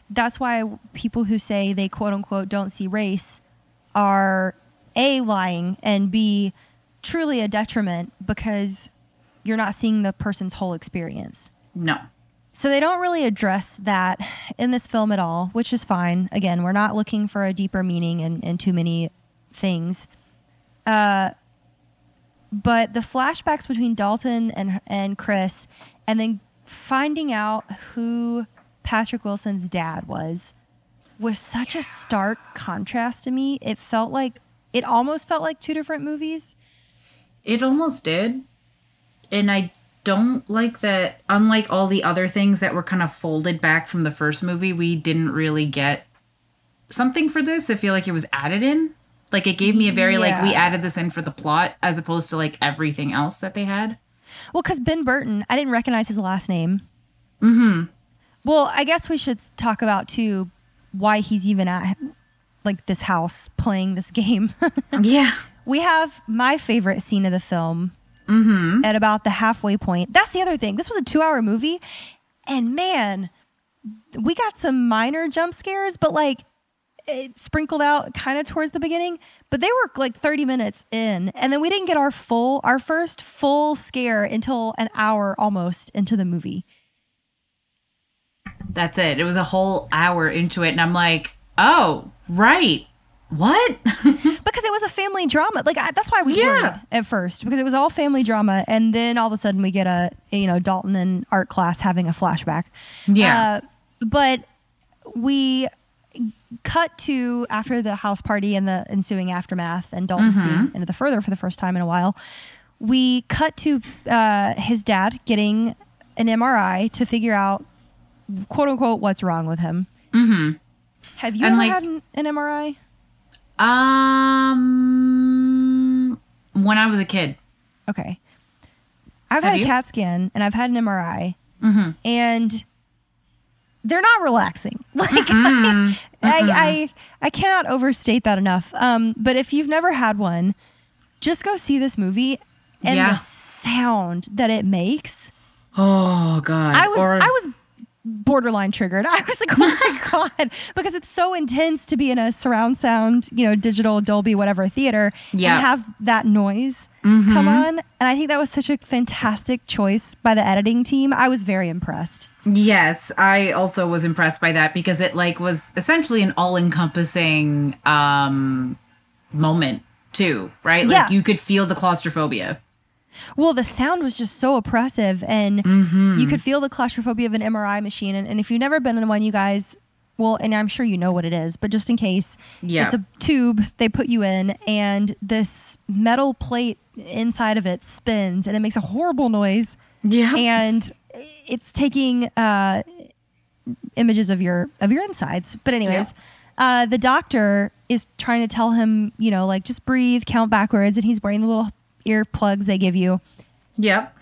that's why people who say they quote unquote don't see race are A lying and B truly a detriment because you're not seeing the person's whole experience. No. So they don't really address that in this film at all, which is fine. Again, we're not looking for a deeper meaning in, in too many things. Uh, but the flashbacks between Dalton and and Chris, and then finding out who Patrick Wilson's dad was, was such a stark contrast to me. It felt like it almost felt like two different movies. It almost did. And I don't like that, unlike all the other things that were kind of folded back from the first movie, we didn't really get something for this. I feel like it was added in. Like it gave me a very, like, we added this in for the plot as opposed to like everything else that they had. Well, because Ben Burton, I didn't recognize his last name. Mm-hmm. Well, I guess we should talk about too why he's even at like this house playing this game. yeah. we have my favorite scene of the film Mm-hmm. at about the halfway point. That's the other thing. This was a two-hour movie, and man, we got some minor jump scares, but like it sprinkled out kind of towards the beginning. But they were like 30 minutes in, and then we didn't get our full, our first full scare until an hour almost into the movie. That's it. It was a whole hour into it. And I'm like, oh, right. What? because it was a family drama. Like I, that's why we Yeah. worried at first because it was all family drama, and then all of a sudden we get a you know Dalton in art class having a flashback. Yeah. Uh, but we cut to after the house party and the ensuing aftermath, and Dalton Mm-hmm. seen into the further for the first time in a while. we cut to uh, his dad getting an MRI to figure out, quote unquote, what's wrong with him. Mm-hmm. Have you And, ever like- had an, an MRI? Um, when I was a kid. Okay. I've Have had a? CAT scan and I've had an MRI, Mm-hmm. and they're not relaxing. Like Mm-hmm. I, I, I cannot overstate that enough. Um, but if you've never had one, just go see this movie and Yeah. the sound that it makes. Oh God. I was Or- I was borderline triggered. I was like, oh my god, because it's so intense to be in a surround sound, you know, digital Dolby whatever theater Yeah. and have that noise come on. And I think that was such a fantastic choice by the editing team. I was very impressed. Yes, I also was impressed by that because it like was essentially an all-encompassing um moment too, right? Like Yeah. you could feel the claustrophobia. Well, the sound was just so oppressive, and Mm-hmm. you could feel the claustrophobia of an MRI machine. And, and if you've never been in one, you guys, well, and I'm sure you know what it is, but just in case, Yeah. it's a tube they put you in, and this metal plate inside of it spins, and it makes a horrible noise, Yeah. and it's taking uh, images of your of your insides. But anyways. Uh, the doctor is trying to tell him, you know, like just breathe, count backwards, and he's wearing the little ear plugs they give you Yep.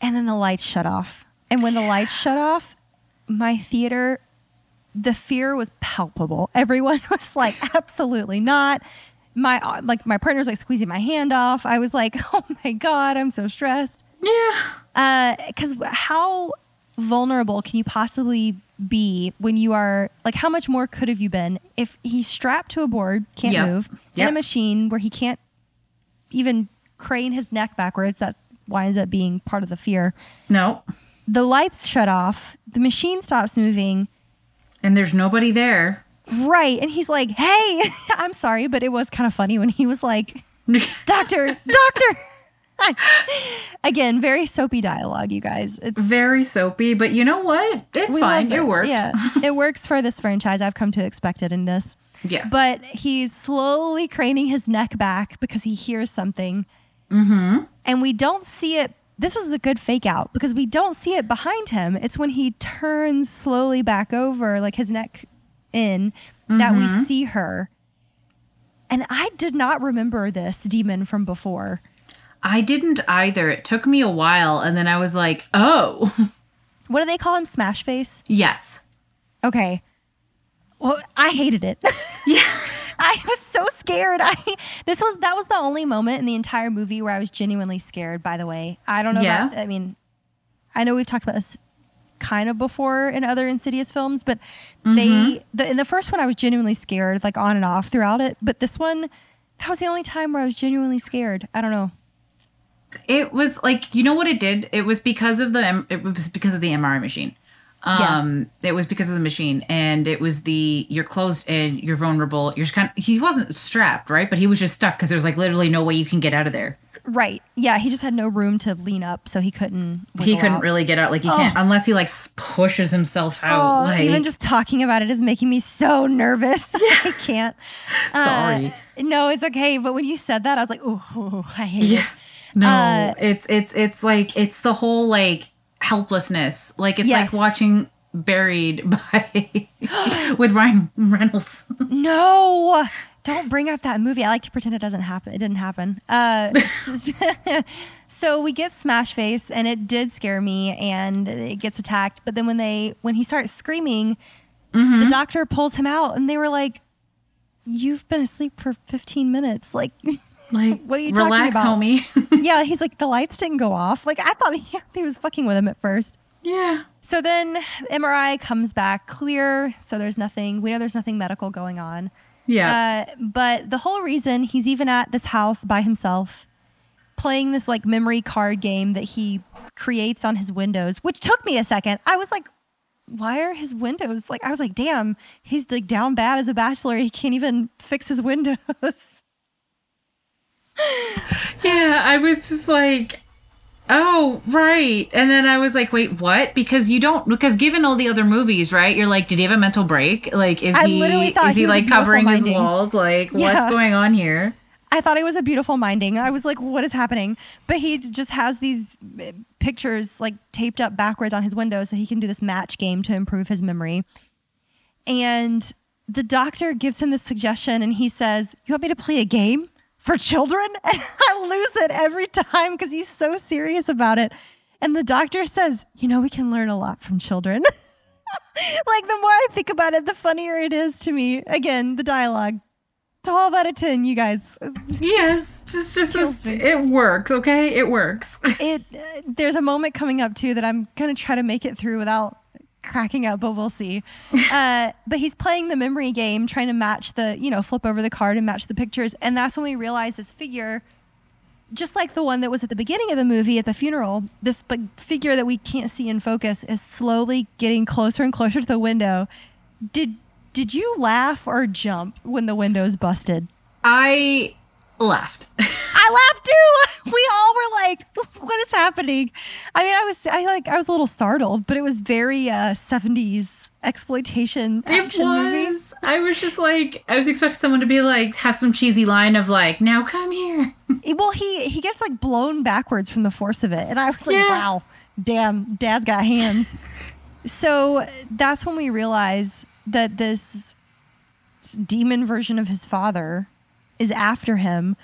and then the lights shut off. And when the lights shut off, my theater, the fear was palpable. Everyone was like, absolutely not. My like my partner's like squeezing my hand off. I was like, oh my god, I'm so stressed. Yeah. Uh because how vulnerable can you possibly be when you are like how much more could have you been if he's strapped to a board, can't Yep. move, in a machine where he can't even crane his neck backwards? That winds up being part of the fear No. the lights shut off, the machine stops moving. And there's nobody there. Right. And he's like, hey, I'm sorry, but it was kind of funny when he was like, doctor, doctor. Again, very soapy dialogue, you guys. It's Very soapy, but you know what? It's fine. love It worked. Yeah. it works for this franchise. I've come to expect it in this. Yes. But he's slowly craning his neck back because he hears something. Mm-hmm. And we don't see it. This was a good fake out because we don't see it behind him. It's when he turns slowly back over, like his neck in, that we Mm-hmm. see her. And I did not remember this demon from before. I didn't either. It took me a while and then I was like, "Oh." What do they call him? Smash face? yes. Okay. Well, I hated it. Yeah. I was so scared. I this was that was the only moment in the entire movie where I was genuinely scared. By the way, I don't know. Yeah. About, I mean, I know we've talked about this kind of before in other Insidious films, but Mm-hmm. they the, in the first one I was genuinely scared, like on and off throughout it. But this one, that was the only time where I was genuinely scared. I don't know. It was like you know what it did. It was because of the M- it was because of the MRI machine. Um, it was because of the machine, and it was the you're closed and you're vulnerable. You're just kind of he wasn't strapped, right? But he was just stuck because there's like literally no way you can get out of there. Right? Yeah, he just had no room to lean up, so he couldn't. he couldn't out. really get out. Like he can't unless he like pushes himself out. Oh, like even just talking about it is making me so nervous. I can't. sorry. Uh, no, it's okay. But when you said that, I was like, oh, I hate yeah. it. No, Uh, it's it's it's like it's the whole like helplessness. Like it's Yes. like watching Buried by with Ryan Reynolds. No, don't bring up that movie. I like to pretend it doesn't happen. It didn't happen. Uh, so we get Smash Face, and it did scare me, and it gets attacked. But then when they when he starts screaming, Mm-hmm. the doctor pulls him out, and they were like, "You've been asleep for 15 minutes. Like, Like What are you talking relax, about? homie. yeah." He's like, "The lights didn't go off." Like I thought he, he was fucking with him at first. yeah. So then MRI comes back clear. So there's nothing. We know there's nothing medical going on. Yeah. Uh, but the whole reason he's even at this house by himself, playing this like memory card game that he creates on his windows, which took me a second. I was like, why are his windows like? I was like, damn, he's like down bad as a bachelor. He can't even fix his windows. yeah, I was just like Oh, right. And then I was like, wait, what? Because you don't because given all the other movies, right? You're like, did he have a mental break? Like is I he is he, he like covering his minding. walls? Like Yeah. what's going on here? I thought it was a beautiful minding. I was like, what is happening? But he just has these uh, pictures like taped up backwards on his window so he can do this match game to improve his memory. And the doctor gives him this suggestion and he says, You want me to play a game for children? And I lose it every time because he's so serious about it. And the doctor says, You know, we can learn a lot from children. like the more I think about it, the funnier it is to me. Again, the dialogue. 12 out of 10, you guys. Yes, just just, just it works, okay? It works. It uh, there's a moment coming up too that I'm going to try to make it through without cracking up, but we'll see. Uh, but he's playing the memory game, trying to match the, you know, flip over the card and match the pictures. And that's when we realize this figure, just like the one that was at the beginning of the movie at the funeral, this figure that we can't see in focus is slowly getting closer and closer to the window. Did did you laugh or jump when the window's busted? I laughed. I laughed too. We all were like, "What is happening?" I mean, I was, I like, I was a little startled, but it was very uh, '70s exploitation It action movie. was. I was just like, I was expecting someone to be like, have some cheesy line of like, now come here. Well, he he gets like blown backwards from the force of it, and I was like, Yeah. "Wow, damn, Dad's got hands." so that's when we realize that this demon version of his father is after him,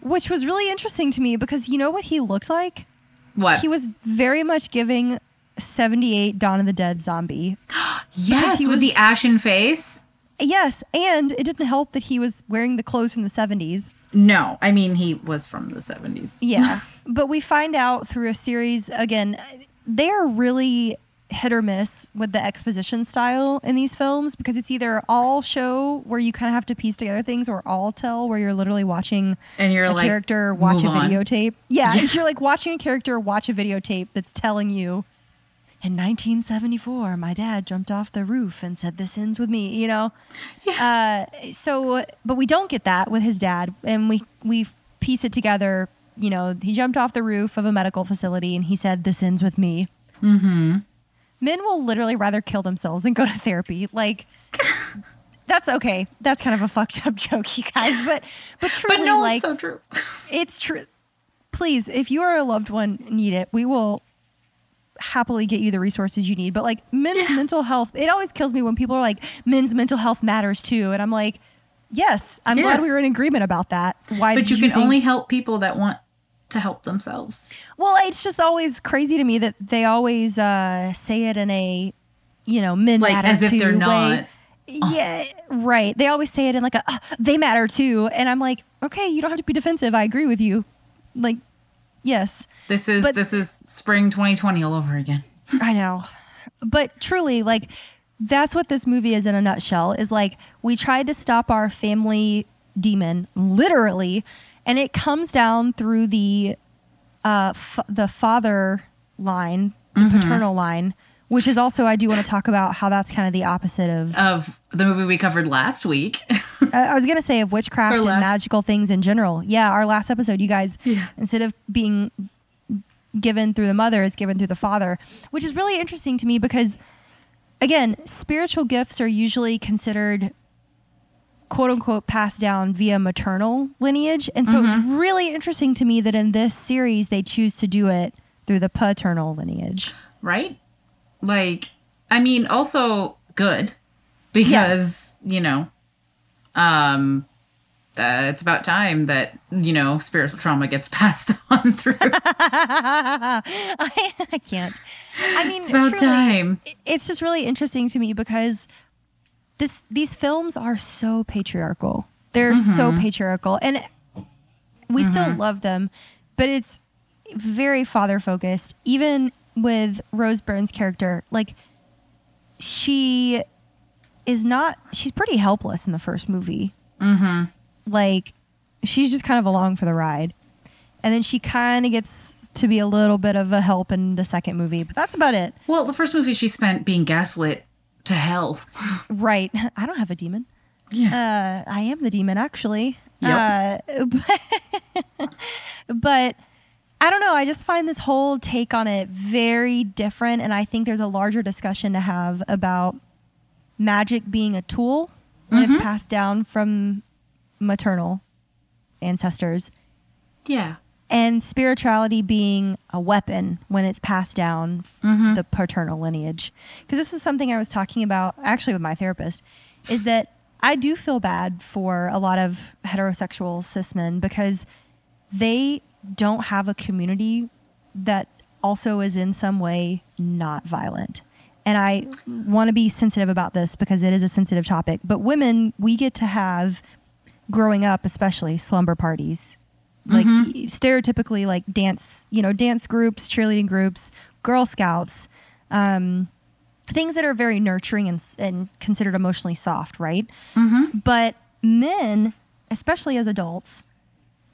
which was really interesting to me because you know what he looks like. What? He was very much giving 78 Dawn of the Dead zombie. yes, he with was- the ashen face. Yes, and it didn't help that he was wearing the clothes from the 70s. No, I mean he was from the seventies. Yeah. but we find out through a series, again, they are really hit or miss with the exposition style in these films because it's either all show where you kind of have to piece together things or all tell where you're literally watching And you're a like, character watch a videotape. Yeah, Yeah. you're like watching a character watch a videotape that's telling you in 1974 my dad jumped off the roof and said this ends with me, you know. Uh, so but we don't get that with his dad and we we piece it together, you know, he jumped off the roof of a medical facility and he said this ends with me. Mhm. Men will literally rather kill themselves than go to therapy. Like that's okay. That's kind of a fucked up joke, you guys. But but truly, But no, like it's so true. it's true. Please, if you are a loved one need it, we will happily get you the resources you need. But like men's Yeah. mental health, it always kills me when people are like, men's mental health matters too. And I'm like, yes, I'm glad we were in agreement about that. Why But did you can think- only help people that want to help themselves. Well, it's just always crazy to me that they always uh, say it in a, you know, men Like, matter as if they're way. not. Yeah, right. They always say it in like a "Uh, they matter too, and I'm like, okay, you don't have to be defensive. I agree with you. Like, yes, This is But- this is spring 2020 all over again. I know. But truly, like, that's what this movie is in a nutshell is like, we tried to stop our family demon, literally, and it comes down through the, uh, f- the father line, the paternal line, which is also, I do want to talk about how that's kind of the opposite of, Of the movie we covered last week. I was going to say of witchcraft Our and magical things in general. Yeah. Our last episode, you guys, Yeah. instead of being given through the mother, it's given through the father, which is really interesting to me because, again, spiritual gifts are usually considered quote unquote passed down via maternal lineage. And so Mm-hmm. it's really interesting to me that in this series, they choose to do it through the paternal lineage. right? Like, I mean, also good because you know, um, uh, it's about time that you know spiritual trauma gets passed on through. I, I can't. I mean, It's about truly, time. it- It's just really interesting to me because this these films are so patriarchal. They're so Mm-hmm. patriarchal, and we still love them, but it's very father focused. Even with Rose Byrne's character, like she is not. She's pretty helpless in the first movie. Mm-hmm. Like she's just kind of along for the ride, and then she kind of gets to be a little bit of a help in the second movie, but that's about it. Well, the first movie she spent being gaslit to hell. Right. I don't have a demon. Yeah. Uh, I am the demon, actually. Yep. Uh, but, but I don't know. I just find this whole take on it very different. And I think there's a larger discussion to have about magic being a tool when it's passed down from maternal ancestors Yeah. And spirituality being a weapon when it's passed down f- mm-hmm. the paternal lineage. Because this was something i was talking about actually with my therapist is that i do feel bad for a lot of heterosexual cis men because they don't have a community that also is in some way not violent. And i want to be sensitive about this because it is a sensitive topic but women we get to have growing up especially slumber parties like stereotypically like dance you know dance groups cheerleading groups girl scouts um, things that are very nurturing and, and considered emotionally soft right but men especially as adults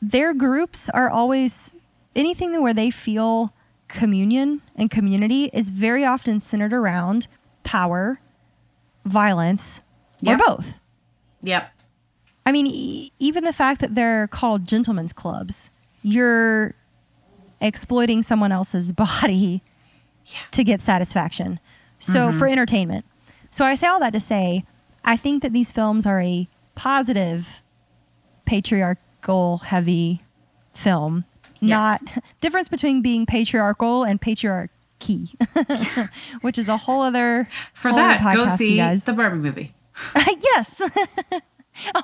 their groups are always anything where they feel communion and community is very often centered around power violence Yep. or both Yep. I mean, e- even the fact that they're called gentlemen's clubs, you're exploiting someone else's body to get satisfaction. So mm-hmm. for entertainment. So I say all that to say, I think that these films are a positive, patriarchal heavy film. Yes. Not difference between being patriarchal and patriarchy, which is a whole other For whole that, go podcast, you see guys. the Barbie movie. yes. oh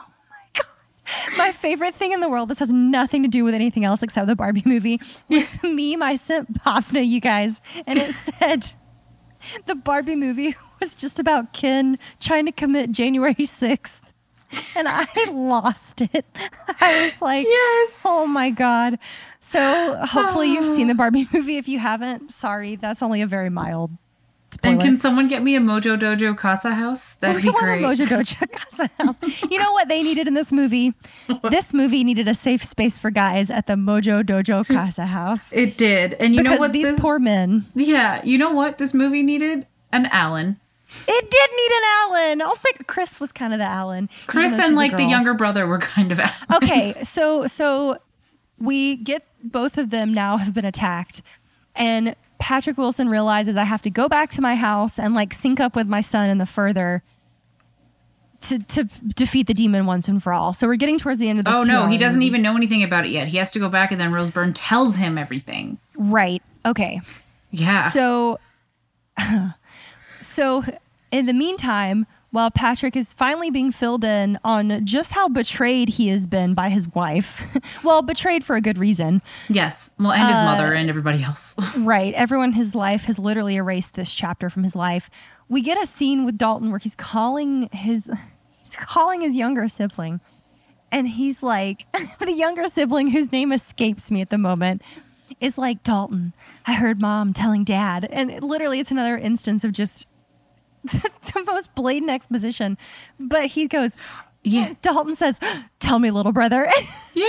my favorite thing in the world. This has nothing to do with anything else except the Barbie movie. Was the meme I sent Bhavna, you guys, and it said the Barbie movie was just about Ken trying to commit January sixth. And I lost it. I was like, Yes. oh my God. So hopefully you've seen the Barbie movie. If you haven't, sorry, that's only a very mild spoiler. And can someone get me a Mojo Dojo Casa house? That'd be We want a great. Mojo Dojo Casa House. You know what they needed in this movie? This movie needed a safe space for guys at the Mojo Dojo Casa House. It did. And you because know what these this, poor men. Yeah, you know what this movie needed? An Alan. It did need an Alan. Oh my! Chris was kind of the Alan. Chris and like the younger brother were kind of Alan. Okay, so so we get both of them now have been attacked, and Patrick Wilson realizes I have to go back to my house and like sync up with my son in the further. To, to defeat the demon once and for all. So we're getting towards the end of this. Oh no, he doesn't movie. even know anything about it yet. He has to go back and then Rose Byrne tells him everything. Right. Okay. Yeah. So, so in the meantime, while Patrick is finally being filled in on just how betrayed he has been by his wife, well, betrayed for a good reason, yes. Well, and his Uh, mother and everybody else. right? Everyone in his life has literally erased this chapter from his life. We get a scene with Dalton where he's calling his he's calling his younger sibling, and he's like the younger sibling whose name escapes me at the moment is like Dalton. I heard mom telling dad, and it- literally it's another instance of just the most blatant exposition. But he goes, Yeah. Dalton says, "Tell me, little brother." yeah.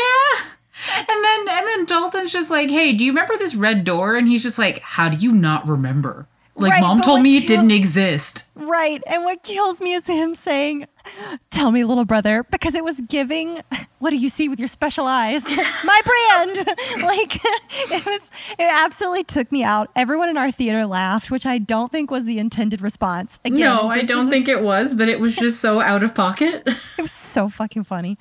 And then and then Dalton's just like, "Hey, do you remember this red door?" And he's just like, "How do you not remember?" Like Right, mom told me it kill- didn't exist. Right. And what kills me is him saying, Tell me, little brother, because it was giving, what do you see with your special eyes? My brand. like, it was, it absolutely took me out. Everyone in our theater laughed, which I don't think was the intended response. Again, no, I don't think it was, but it was just so out of pocket. it was so fucking funny.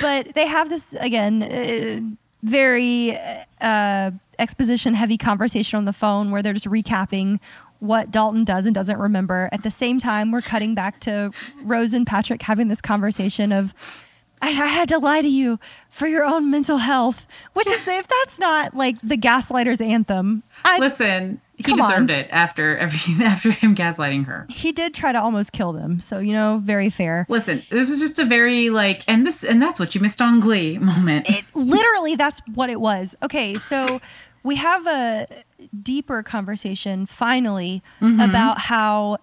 But they have this again, uh, very uh, exposition heavy conversation on the phone where they're just recapping what Dalton does and doesn't remember. At the same time, we're cutting back to Rose and Patrick having this conversation of. I, I had to lie to you for your own mental health, which is if that's not like the gaslighter's anthem. I, Listen, he deserved on. it after every after him gaslighting her. he did try to almost kill them, so you know, very fair. Listen, this was just a very like, and this and that's what you missed on Glee moment. it literally that's what it was okay so we have a deeper conversation finally mm-hmm. about how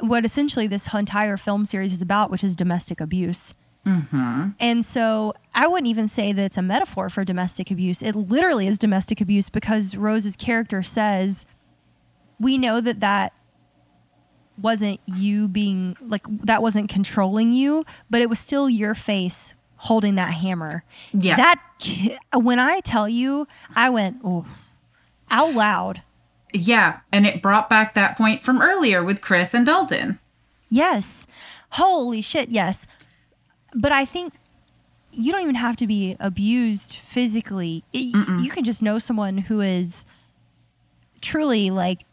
what essentially this entire film series is about which is domestic abuse. Mm-hmm. And so i wouldn't even say that it's a metaphor for domestic abuse. It literally is domestic abuse because rose's character says we know that that wasn't you being like that wasn't controlling you but it was still your face holding that hammer. Yeah. that when i tell you i went oof out loud yeah, and it brought back that point from earlier with Chris and Dalton. yes holy shit yes but i think you don't even have to be abused physically. It, you can just know someone who is truly like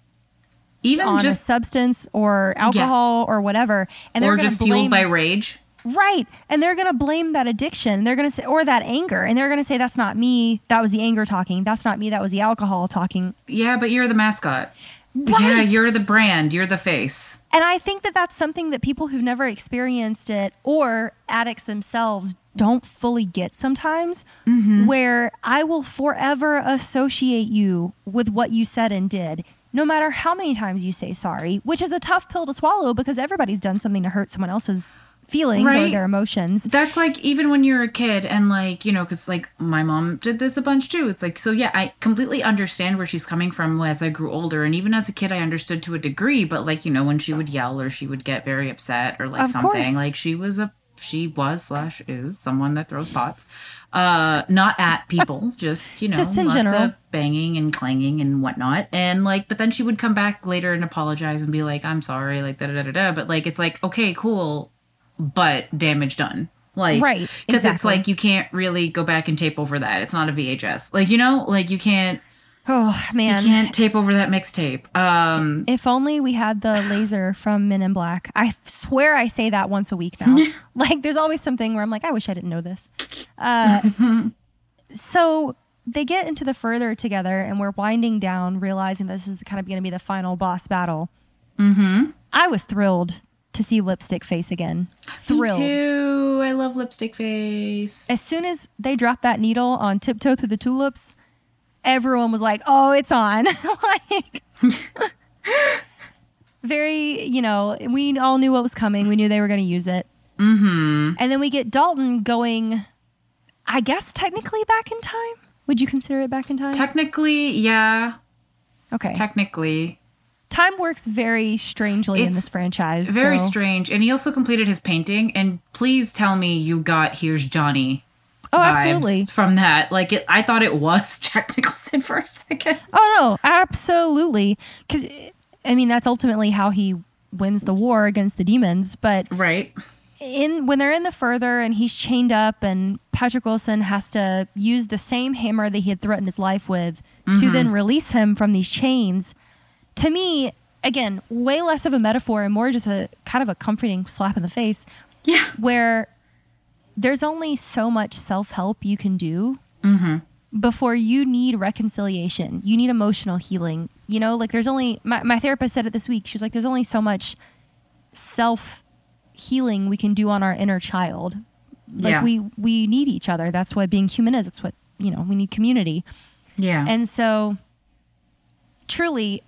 Even on a just substance or alcohol or whatever, and they're or just blame, fueled by rage. Right, and they're gonna blame that addiction. They're gonna say or that anger, and they're gonna say that's not me. That was the anger talking. That's not me. That was the alcohol talking. Yeah, but you're the mascot. Yeah, you're the brand. You're the face. And I think that that's something that people who've never experienced it or addicts themselves don't fully get sometimes, mm-hmm. where I will forever associate you with what you said and did, no matter how many times you say sorry, which is a tough pill to swallow because everybody's done something to hurt someone else's feelings or their emotions. That's like even when you're a kid and like, you know, because like my mom did this a bunch too. It's like, so yeah, I completely understand where she's coming from as I grew older. And even as a kid, I understood to a degree. But like, you know, when she would yell or she would get very upset or like Of something, course. like she was a, she was slash is someone that throws pots. Uh, not at people, just, you know, Just in lots general. of banging and clanging and whatnot. And like, but then she would come back later and apologize and be like, I'm sorry, like da da da da. But like, it's like, okay, cool but damage done. Like, Right, Because it's like you can't really go back and tape over that. It's not a VHS. Like, you know, like you can't Oh, man. you can't tape over that mixtape. Um, If only we had the laser from Men in Black. I swear I say that once a week now. like, there's always something where I'm like, I wish I didn't know this. Uh, so they get into the further together, and we're winding down, realizing this is kind of going to be the final boss battle. Mm-hmm. I was thrilled to see Lipstick Face again. Thrilled. Me too. I love lipstick face. As soon as they dropped that needle on Tiptoe Through the Tulips, everyone was like, "Oh, it's on!" like, very, you know, we all knew what was coming. We knew they were going to use it. Mm-hmm. And then we get Dalton going. I guess technically back in time. Would you consider it back in time? Technically, yeah. okay. Technically, time works very strangely in this franchise. very so- strange. And he also completed his painting. And please tell me you got "Here's Johnny." Oh, absolutely. From that, like it, I thought it was Jack Nicholson for a second. Oh no, absolutely. Because I mean, that's ultimately how he wins the war against the demons. But Right. in when they're in the further and he's chained up, and Patrick Wilson has to use the same hammer that he had threatened his life with to mm-hmm. then release him from these chains. To me, again, way less of a metaphor and more just a kind of a comforting slap in the face. Yeah. where there's only so much self help you can do mm-hmm. before you need reconciliation. You need emotional healing. You know, like there's only, my, my therapist said it this week. She was like, there's only so much self healing we can do on our inner child. Like Yeah. we, we need each other. That's what being human is. It's what, you know, we need community. Yeah. And so, truly,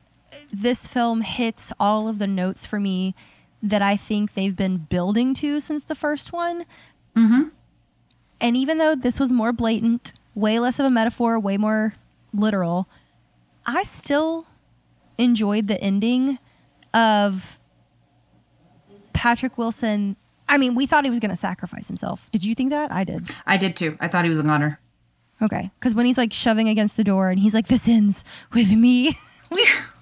this film hits all of the notes for me that I think they've been building to since the first one. Mm-hmm. And even though this was more blatant, way less of a metaphor, way more literal, I still enjoyed the ending of Patrick Wilson. I mean, we thought he was going to sacrifice himself. Did you think that? I did. I did too. I thought he was a goner. Okay. Because when he's like shoving against the door and he's like, this ends with me.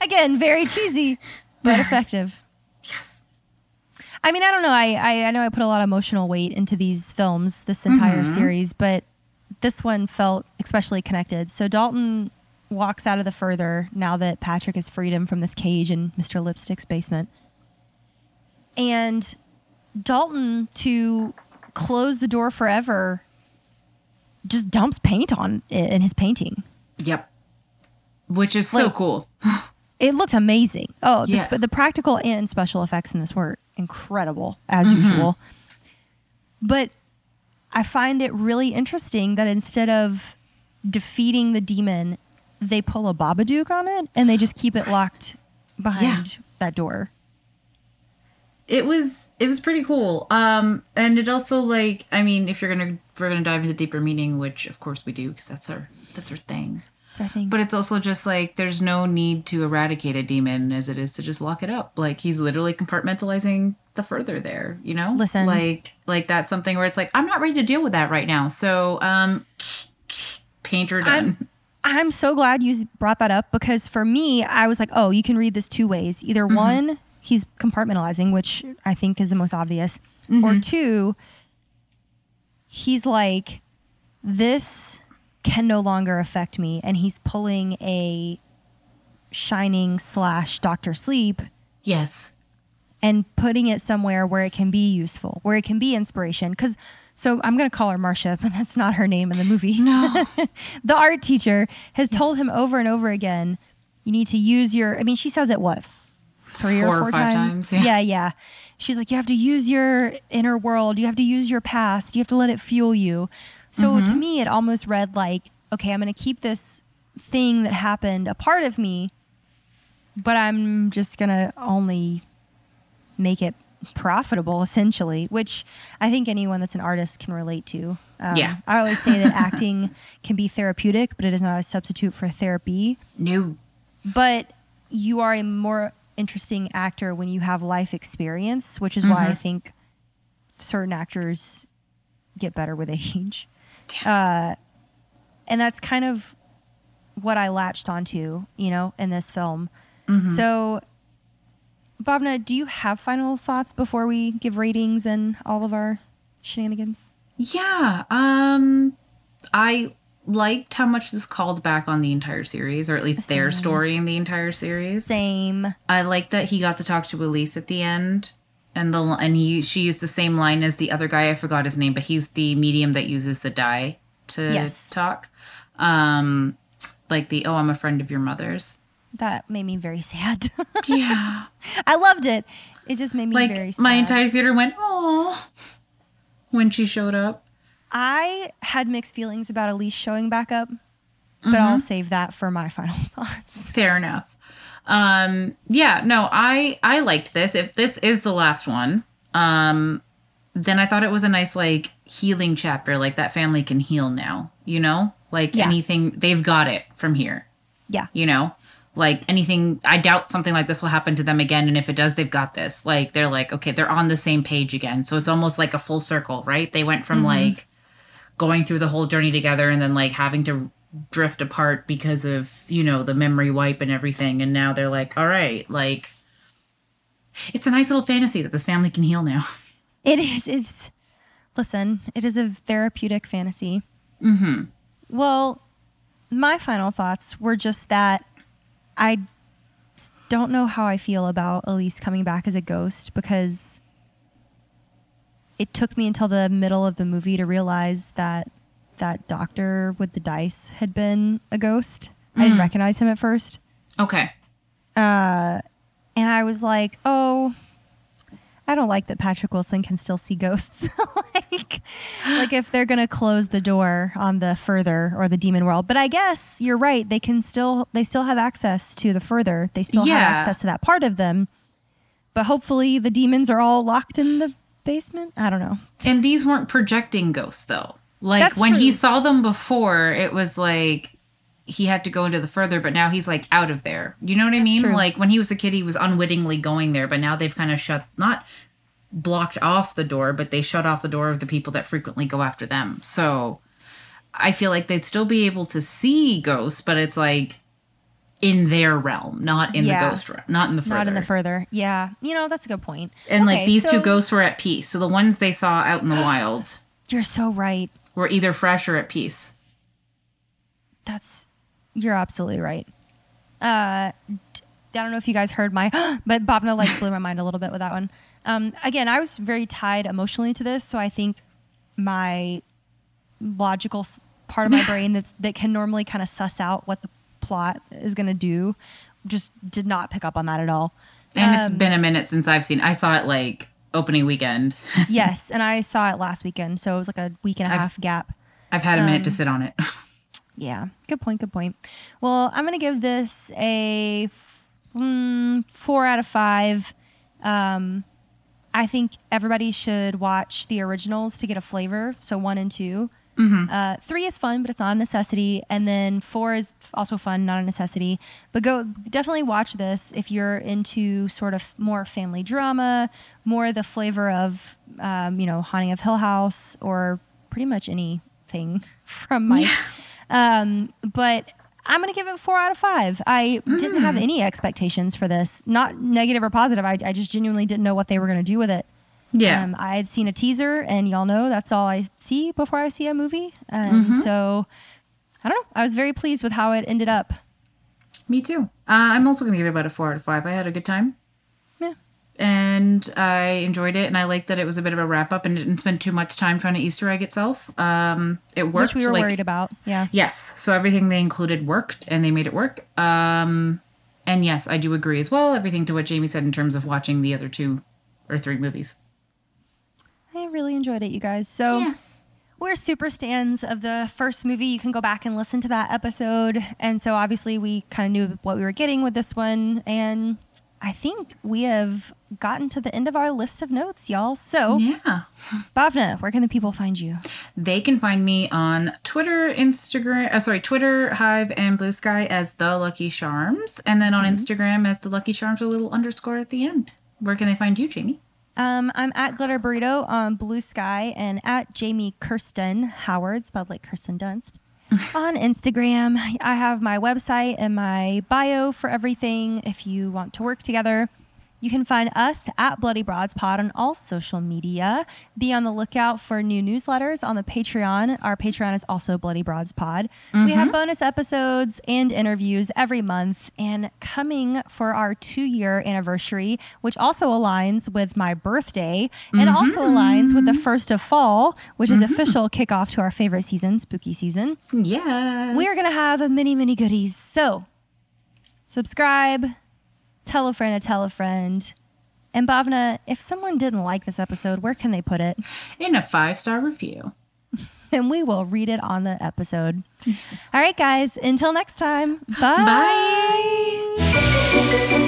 Again, very cheesy, but effective. Yes. I mean, I don't know. I, I, I know I put a lot of emotional weight into these films, this entire mm-hmm. series, but this one felt especially connected. So Dalton walks out of the further now that Patrick has freed him from this cage in Mr. Lipstick's basement. And Dalton, to close the door forever, just dumps paint on it in his painting. Yep. Which is so cool. It looked amazing. Oh, Yeah. but the practical and special effects in this were incredible as usual. But I find it really interesting that instead of defeating the demon, they pull a Babadook on it and they just keep it locked behind that door. It was it was pretty cool. Um and it also like I mean if you're going to if we're to dive into deeper meaning, which of course we do because that's our that's our thing. Our thing. But it's also just like there's no need to eradicate a demon as it is to just lock it up. Like he's literally compartmentalizing the further there, you know? Listen. Like like that's something where it's like I'm not ready to deal with that right now. So um painter done. I'm, I'm so glad you brought that up because for me, I was like, oh, you can read this two ways. Either one, he's compartmentalizing, which I think is the most obvious, or two, he's like, this can no longer affect me. And he's pulling a shining slash Doctor Sleep Yes. and putting it somewhere where it can be useful, where it can be inspiration. Because, so I'm going to call her Marcia, but that's not her name in the movie. No. the art teacher has told him over and over again, you need to use your, I mean, she says it what, three Four or or four five times? times, yeah. yeah, yeah. She's like, you have to use your inner world. You have to use your past. You have to let it fuel you. So Mm-hmm. to me, it almost read like, okay, I'm going to keep this thing that happened a part of me, but I'm just going to only make it profitable essentially, which I think anyone that's an artist can relate to. Um, Yeah. I always say that acting can be therapeutic, but it is not a substitute for therapy. No. But you are a more interesting actor when you have life experience, which is why I think certain actors get better with age. Uh, and that's kind of what I latched onto, you know, in this film. So, Bhavna, do you have final thoughts before we give ratings and all of our shenanigans? Yeah. Um I liked how much this called back on the entire series, or at least their story in the entire series. Same. I like that he got to talk to Elise at the end. And the and he she used the same line as the other guy. I forgot his name, but he's the medium that uses the die to Yes. talk. Um like the oh, I'm a friend of your mother's. That made me very sad. Yeah. I loved it. It just made me like very sad. my entire theater went oh when she showed up. I had mixed feelings about Elise showing back up, but I'll save that for my final thoughts. Fair enough. Um yeah, no, I I liked this. If this is the last one, um then I thought it was a nice like healing chapter like that family can heal now, you know? Like Yeah. anything they've got it from here, Yeah. you know? Like anything I doubt something like this will happen to them again and if it does they've got this. Like they're like okay, they're on the same page again. So it's almost like a full circle, right? They went from like going through the whole journey together and then like having to drift apart because of you know the memory wipe and everything and now they're like all right like it's a nice little fantasy that this family can heal now It is. It's listen. It is a therapeutic fantasy. Mm-hmm. Well, my final thoughts were just that i don't know how I feel about Elise coming back as a ghost because it took me until the middle of the movie to realize that that doctor with the dice had been a ghost. I didn't hmm. recognize him at first. okay uh, and I was like, "Oh, I don't like that Patrick Wilson can still see ghosts. like, like if they're gonna close the door on the further or the demon world. But I guess you're right. They can still they still have access to the further. They still Yeah. have access to that part of them. But hopefully the demons are all locked in the basement. I don't know. and these weren't projecting ghosts though like That's when he saw them before it was like he had to go into the further but now he's like out of there you know what i mean true. like when he was a kid he was unwittingly going there but now they've kind of shut not blocked off the door but they shut off the door of the people that frequently go after them so i feel like they'd still be able to see ghosts but it's like in their realm not in Yeah. the ghost realm not in the further Not in the further. Yeah. You know, that's a good point. and like Okay, these two ghosts were at peace so the ones they saw out in the wild You're so right. Were either fresh or at peace That's you're absolutely right. Uh, d- I don't know if you guys heard my, but Bhavna like blew my mind a little bit with that one. Um, again, I was very tied emotionally to this, so I think my logical part of my brain that's that can normally kind of suss out what the plot is going to do, just did not pick up on that at all. And it's been a minute since I've seen. I saw it like opening weekend. yes, and I saw it last weekend, so it was like a week and a I've- half gap. I've had a minute Um, to sit on it. Yeah, good point. Good point. Well, I'm gonna give this a f- mm, four out of five. Um, I think everybody should watch the originals to get a flavor. So one and 2 Uh, three is fun, but it's not a necessity. And then four is also fun, not a necessity. But go definitely watch this if you're into sort of more family drama, more the flavor of um, you know Haunting of Hill House, or pretty much anything from Mike. Um, but I'm gonna give it four out of five. I didn't have any expectations for this, not negative or positive. I, I just genuinely didn't know what they were gonna do with it. Yeah. Um, I had seen a teaser, and y'all know that's all I see before I see a movie. And Mm-hmm. so, I don't know. I was very pleased with how it ended up. Me too. Uh, I'm also going to give it about a four out of five. I had a good time. Yeah. And I enjoyed it, and I liked that it was a bit of a wrap up and it didn't spend too much time trying to Easter egg itself. Um, it worked. Which we were like- worried about. Yeah. Yes. So everything they included worked, and they made it work. Um, and yes, I do agree as well. Everything to what Jamie said in terms of watching the other two or three movies. Really enjoyed it, you guys. So, Yes. we're super stands of the first movie. You can go back and listen to that episode. And so, obviously, we kind of knew what we were getting with this one. And I think we have gotten to the end of our list of notes, y'all. So, Yeah. Bhavna, where can the people find you? They can find me on Twitter, Instagram, uh, sorry, Twitter, Hive, and Blue Sky as the Lucky Charms, and then on Instagram as the Lucky Charms a little underscore at the end. Where can they find you, Jamie? Um, I'm at Glitter Burrito on Blue Sky and at Jamie Kirsten Howard, spelled like Kirsten Dunst. on Instagram, I have my website and my bio for everything if you want to work together. You can find us at Bloody Broads Pod on all social media. Be on the lookout for new newsletters on the Patreon. Our Patreon is also Bloody Broads Pod. We have mm-hmm. bonus episodes and interviews every month. And coming for our two year anniversary, which also aligns with my birthday and mm-hmm. also aligns with the mm-hmm. first of fall, which is official kickoff to our favorite season, spooky season. Yeah. We are going to have many, many goodies. So subscribe, tell a friend to tell a friend. And Bhavna, if someone didn't like this episode, where can they put it? In a five star review. and we will read it on the episode. Yes. All right, guys, until next time. Bye. Bye.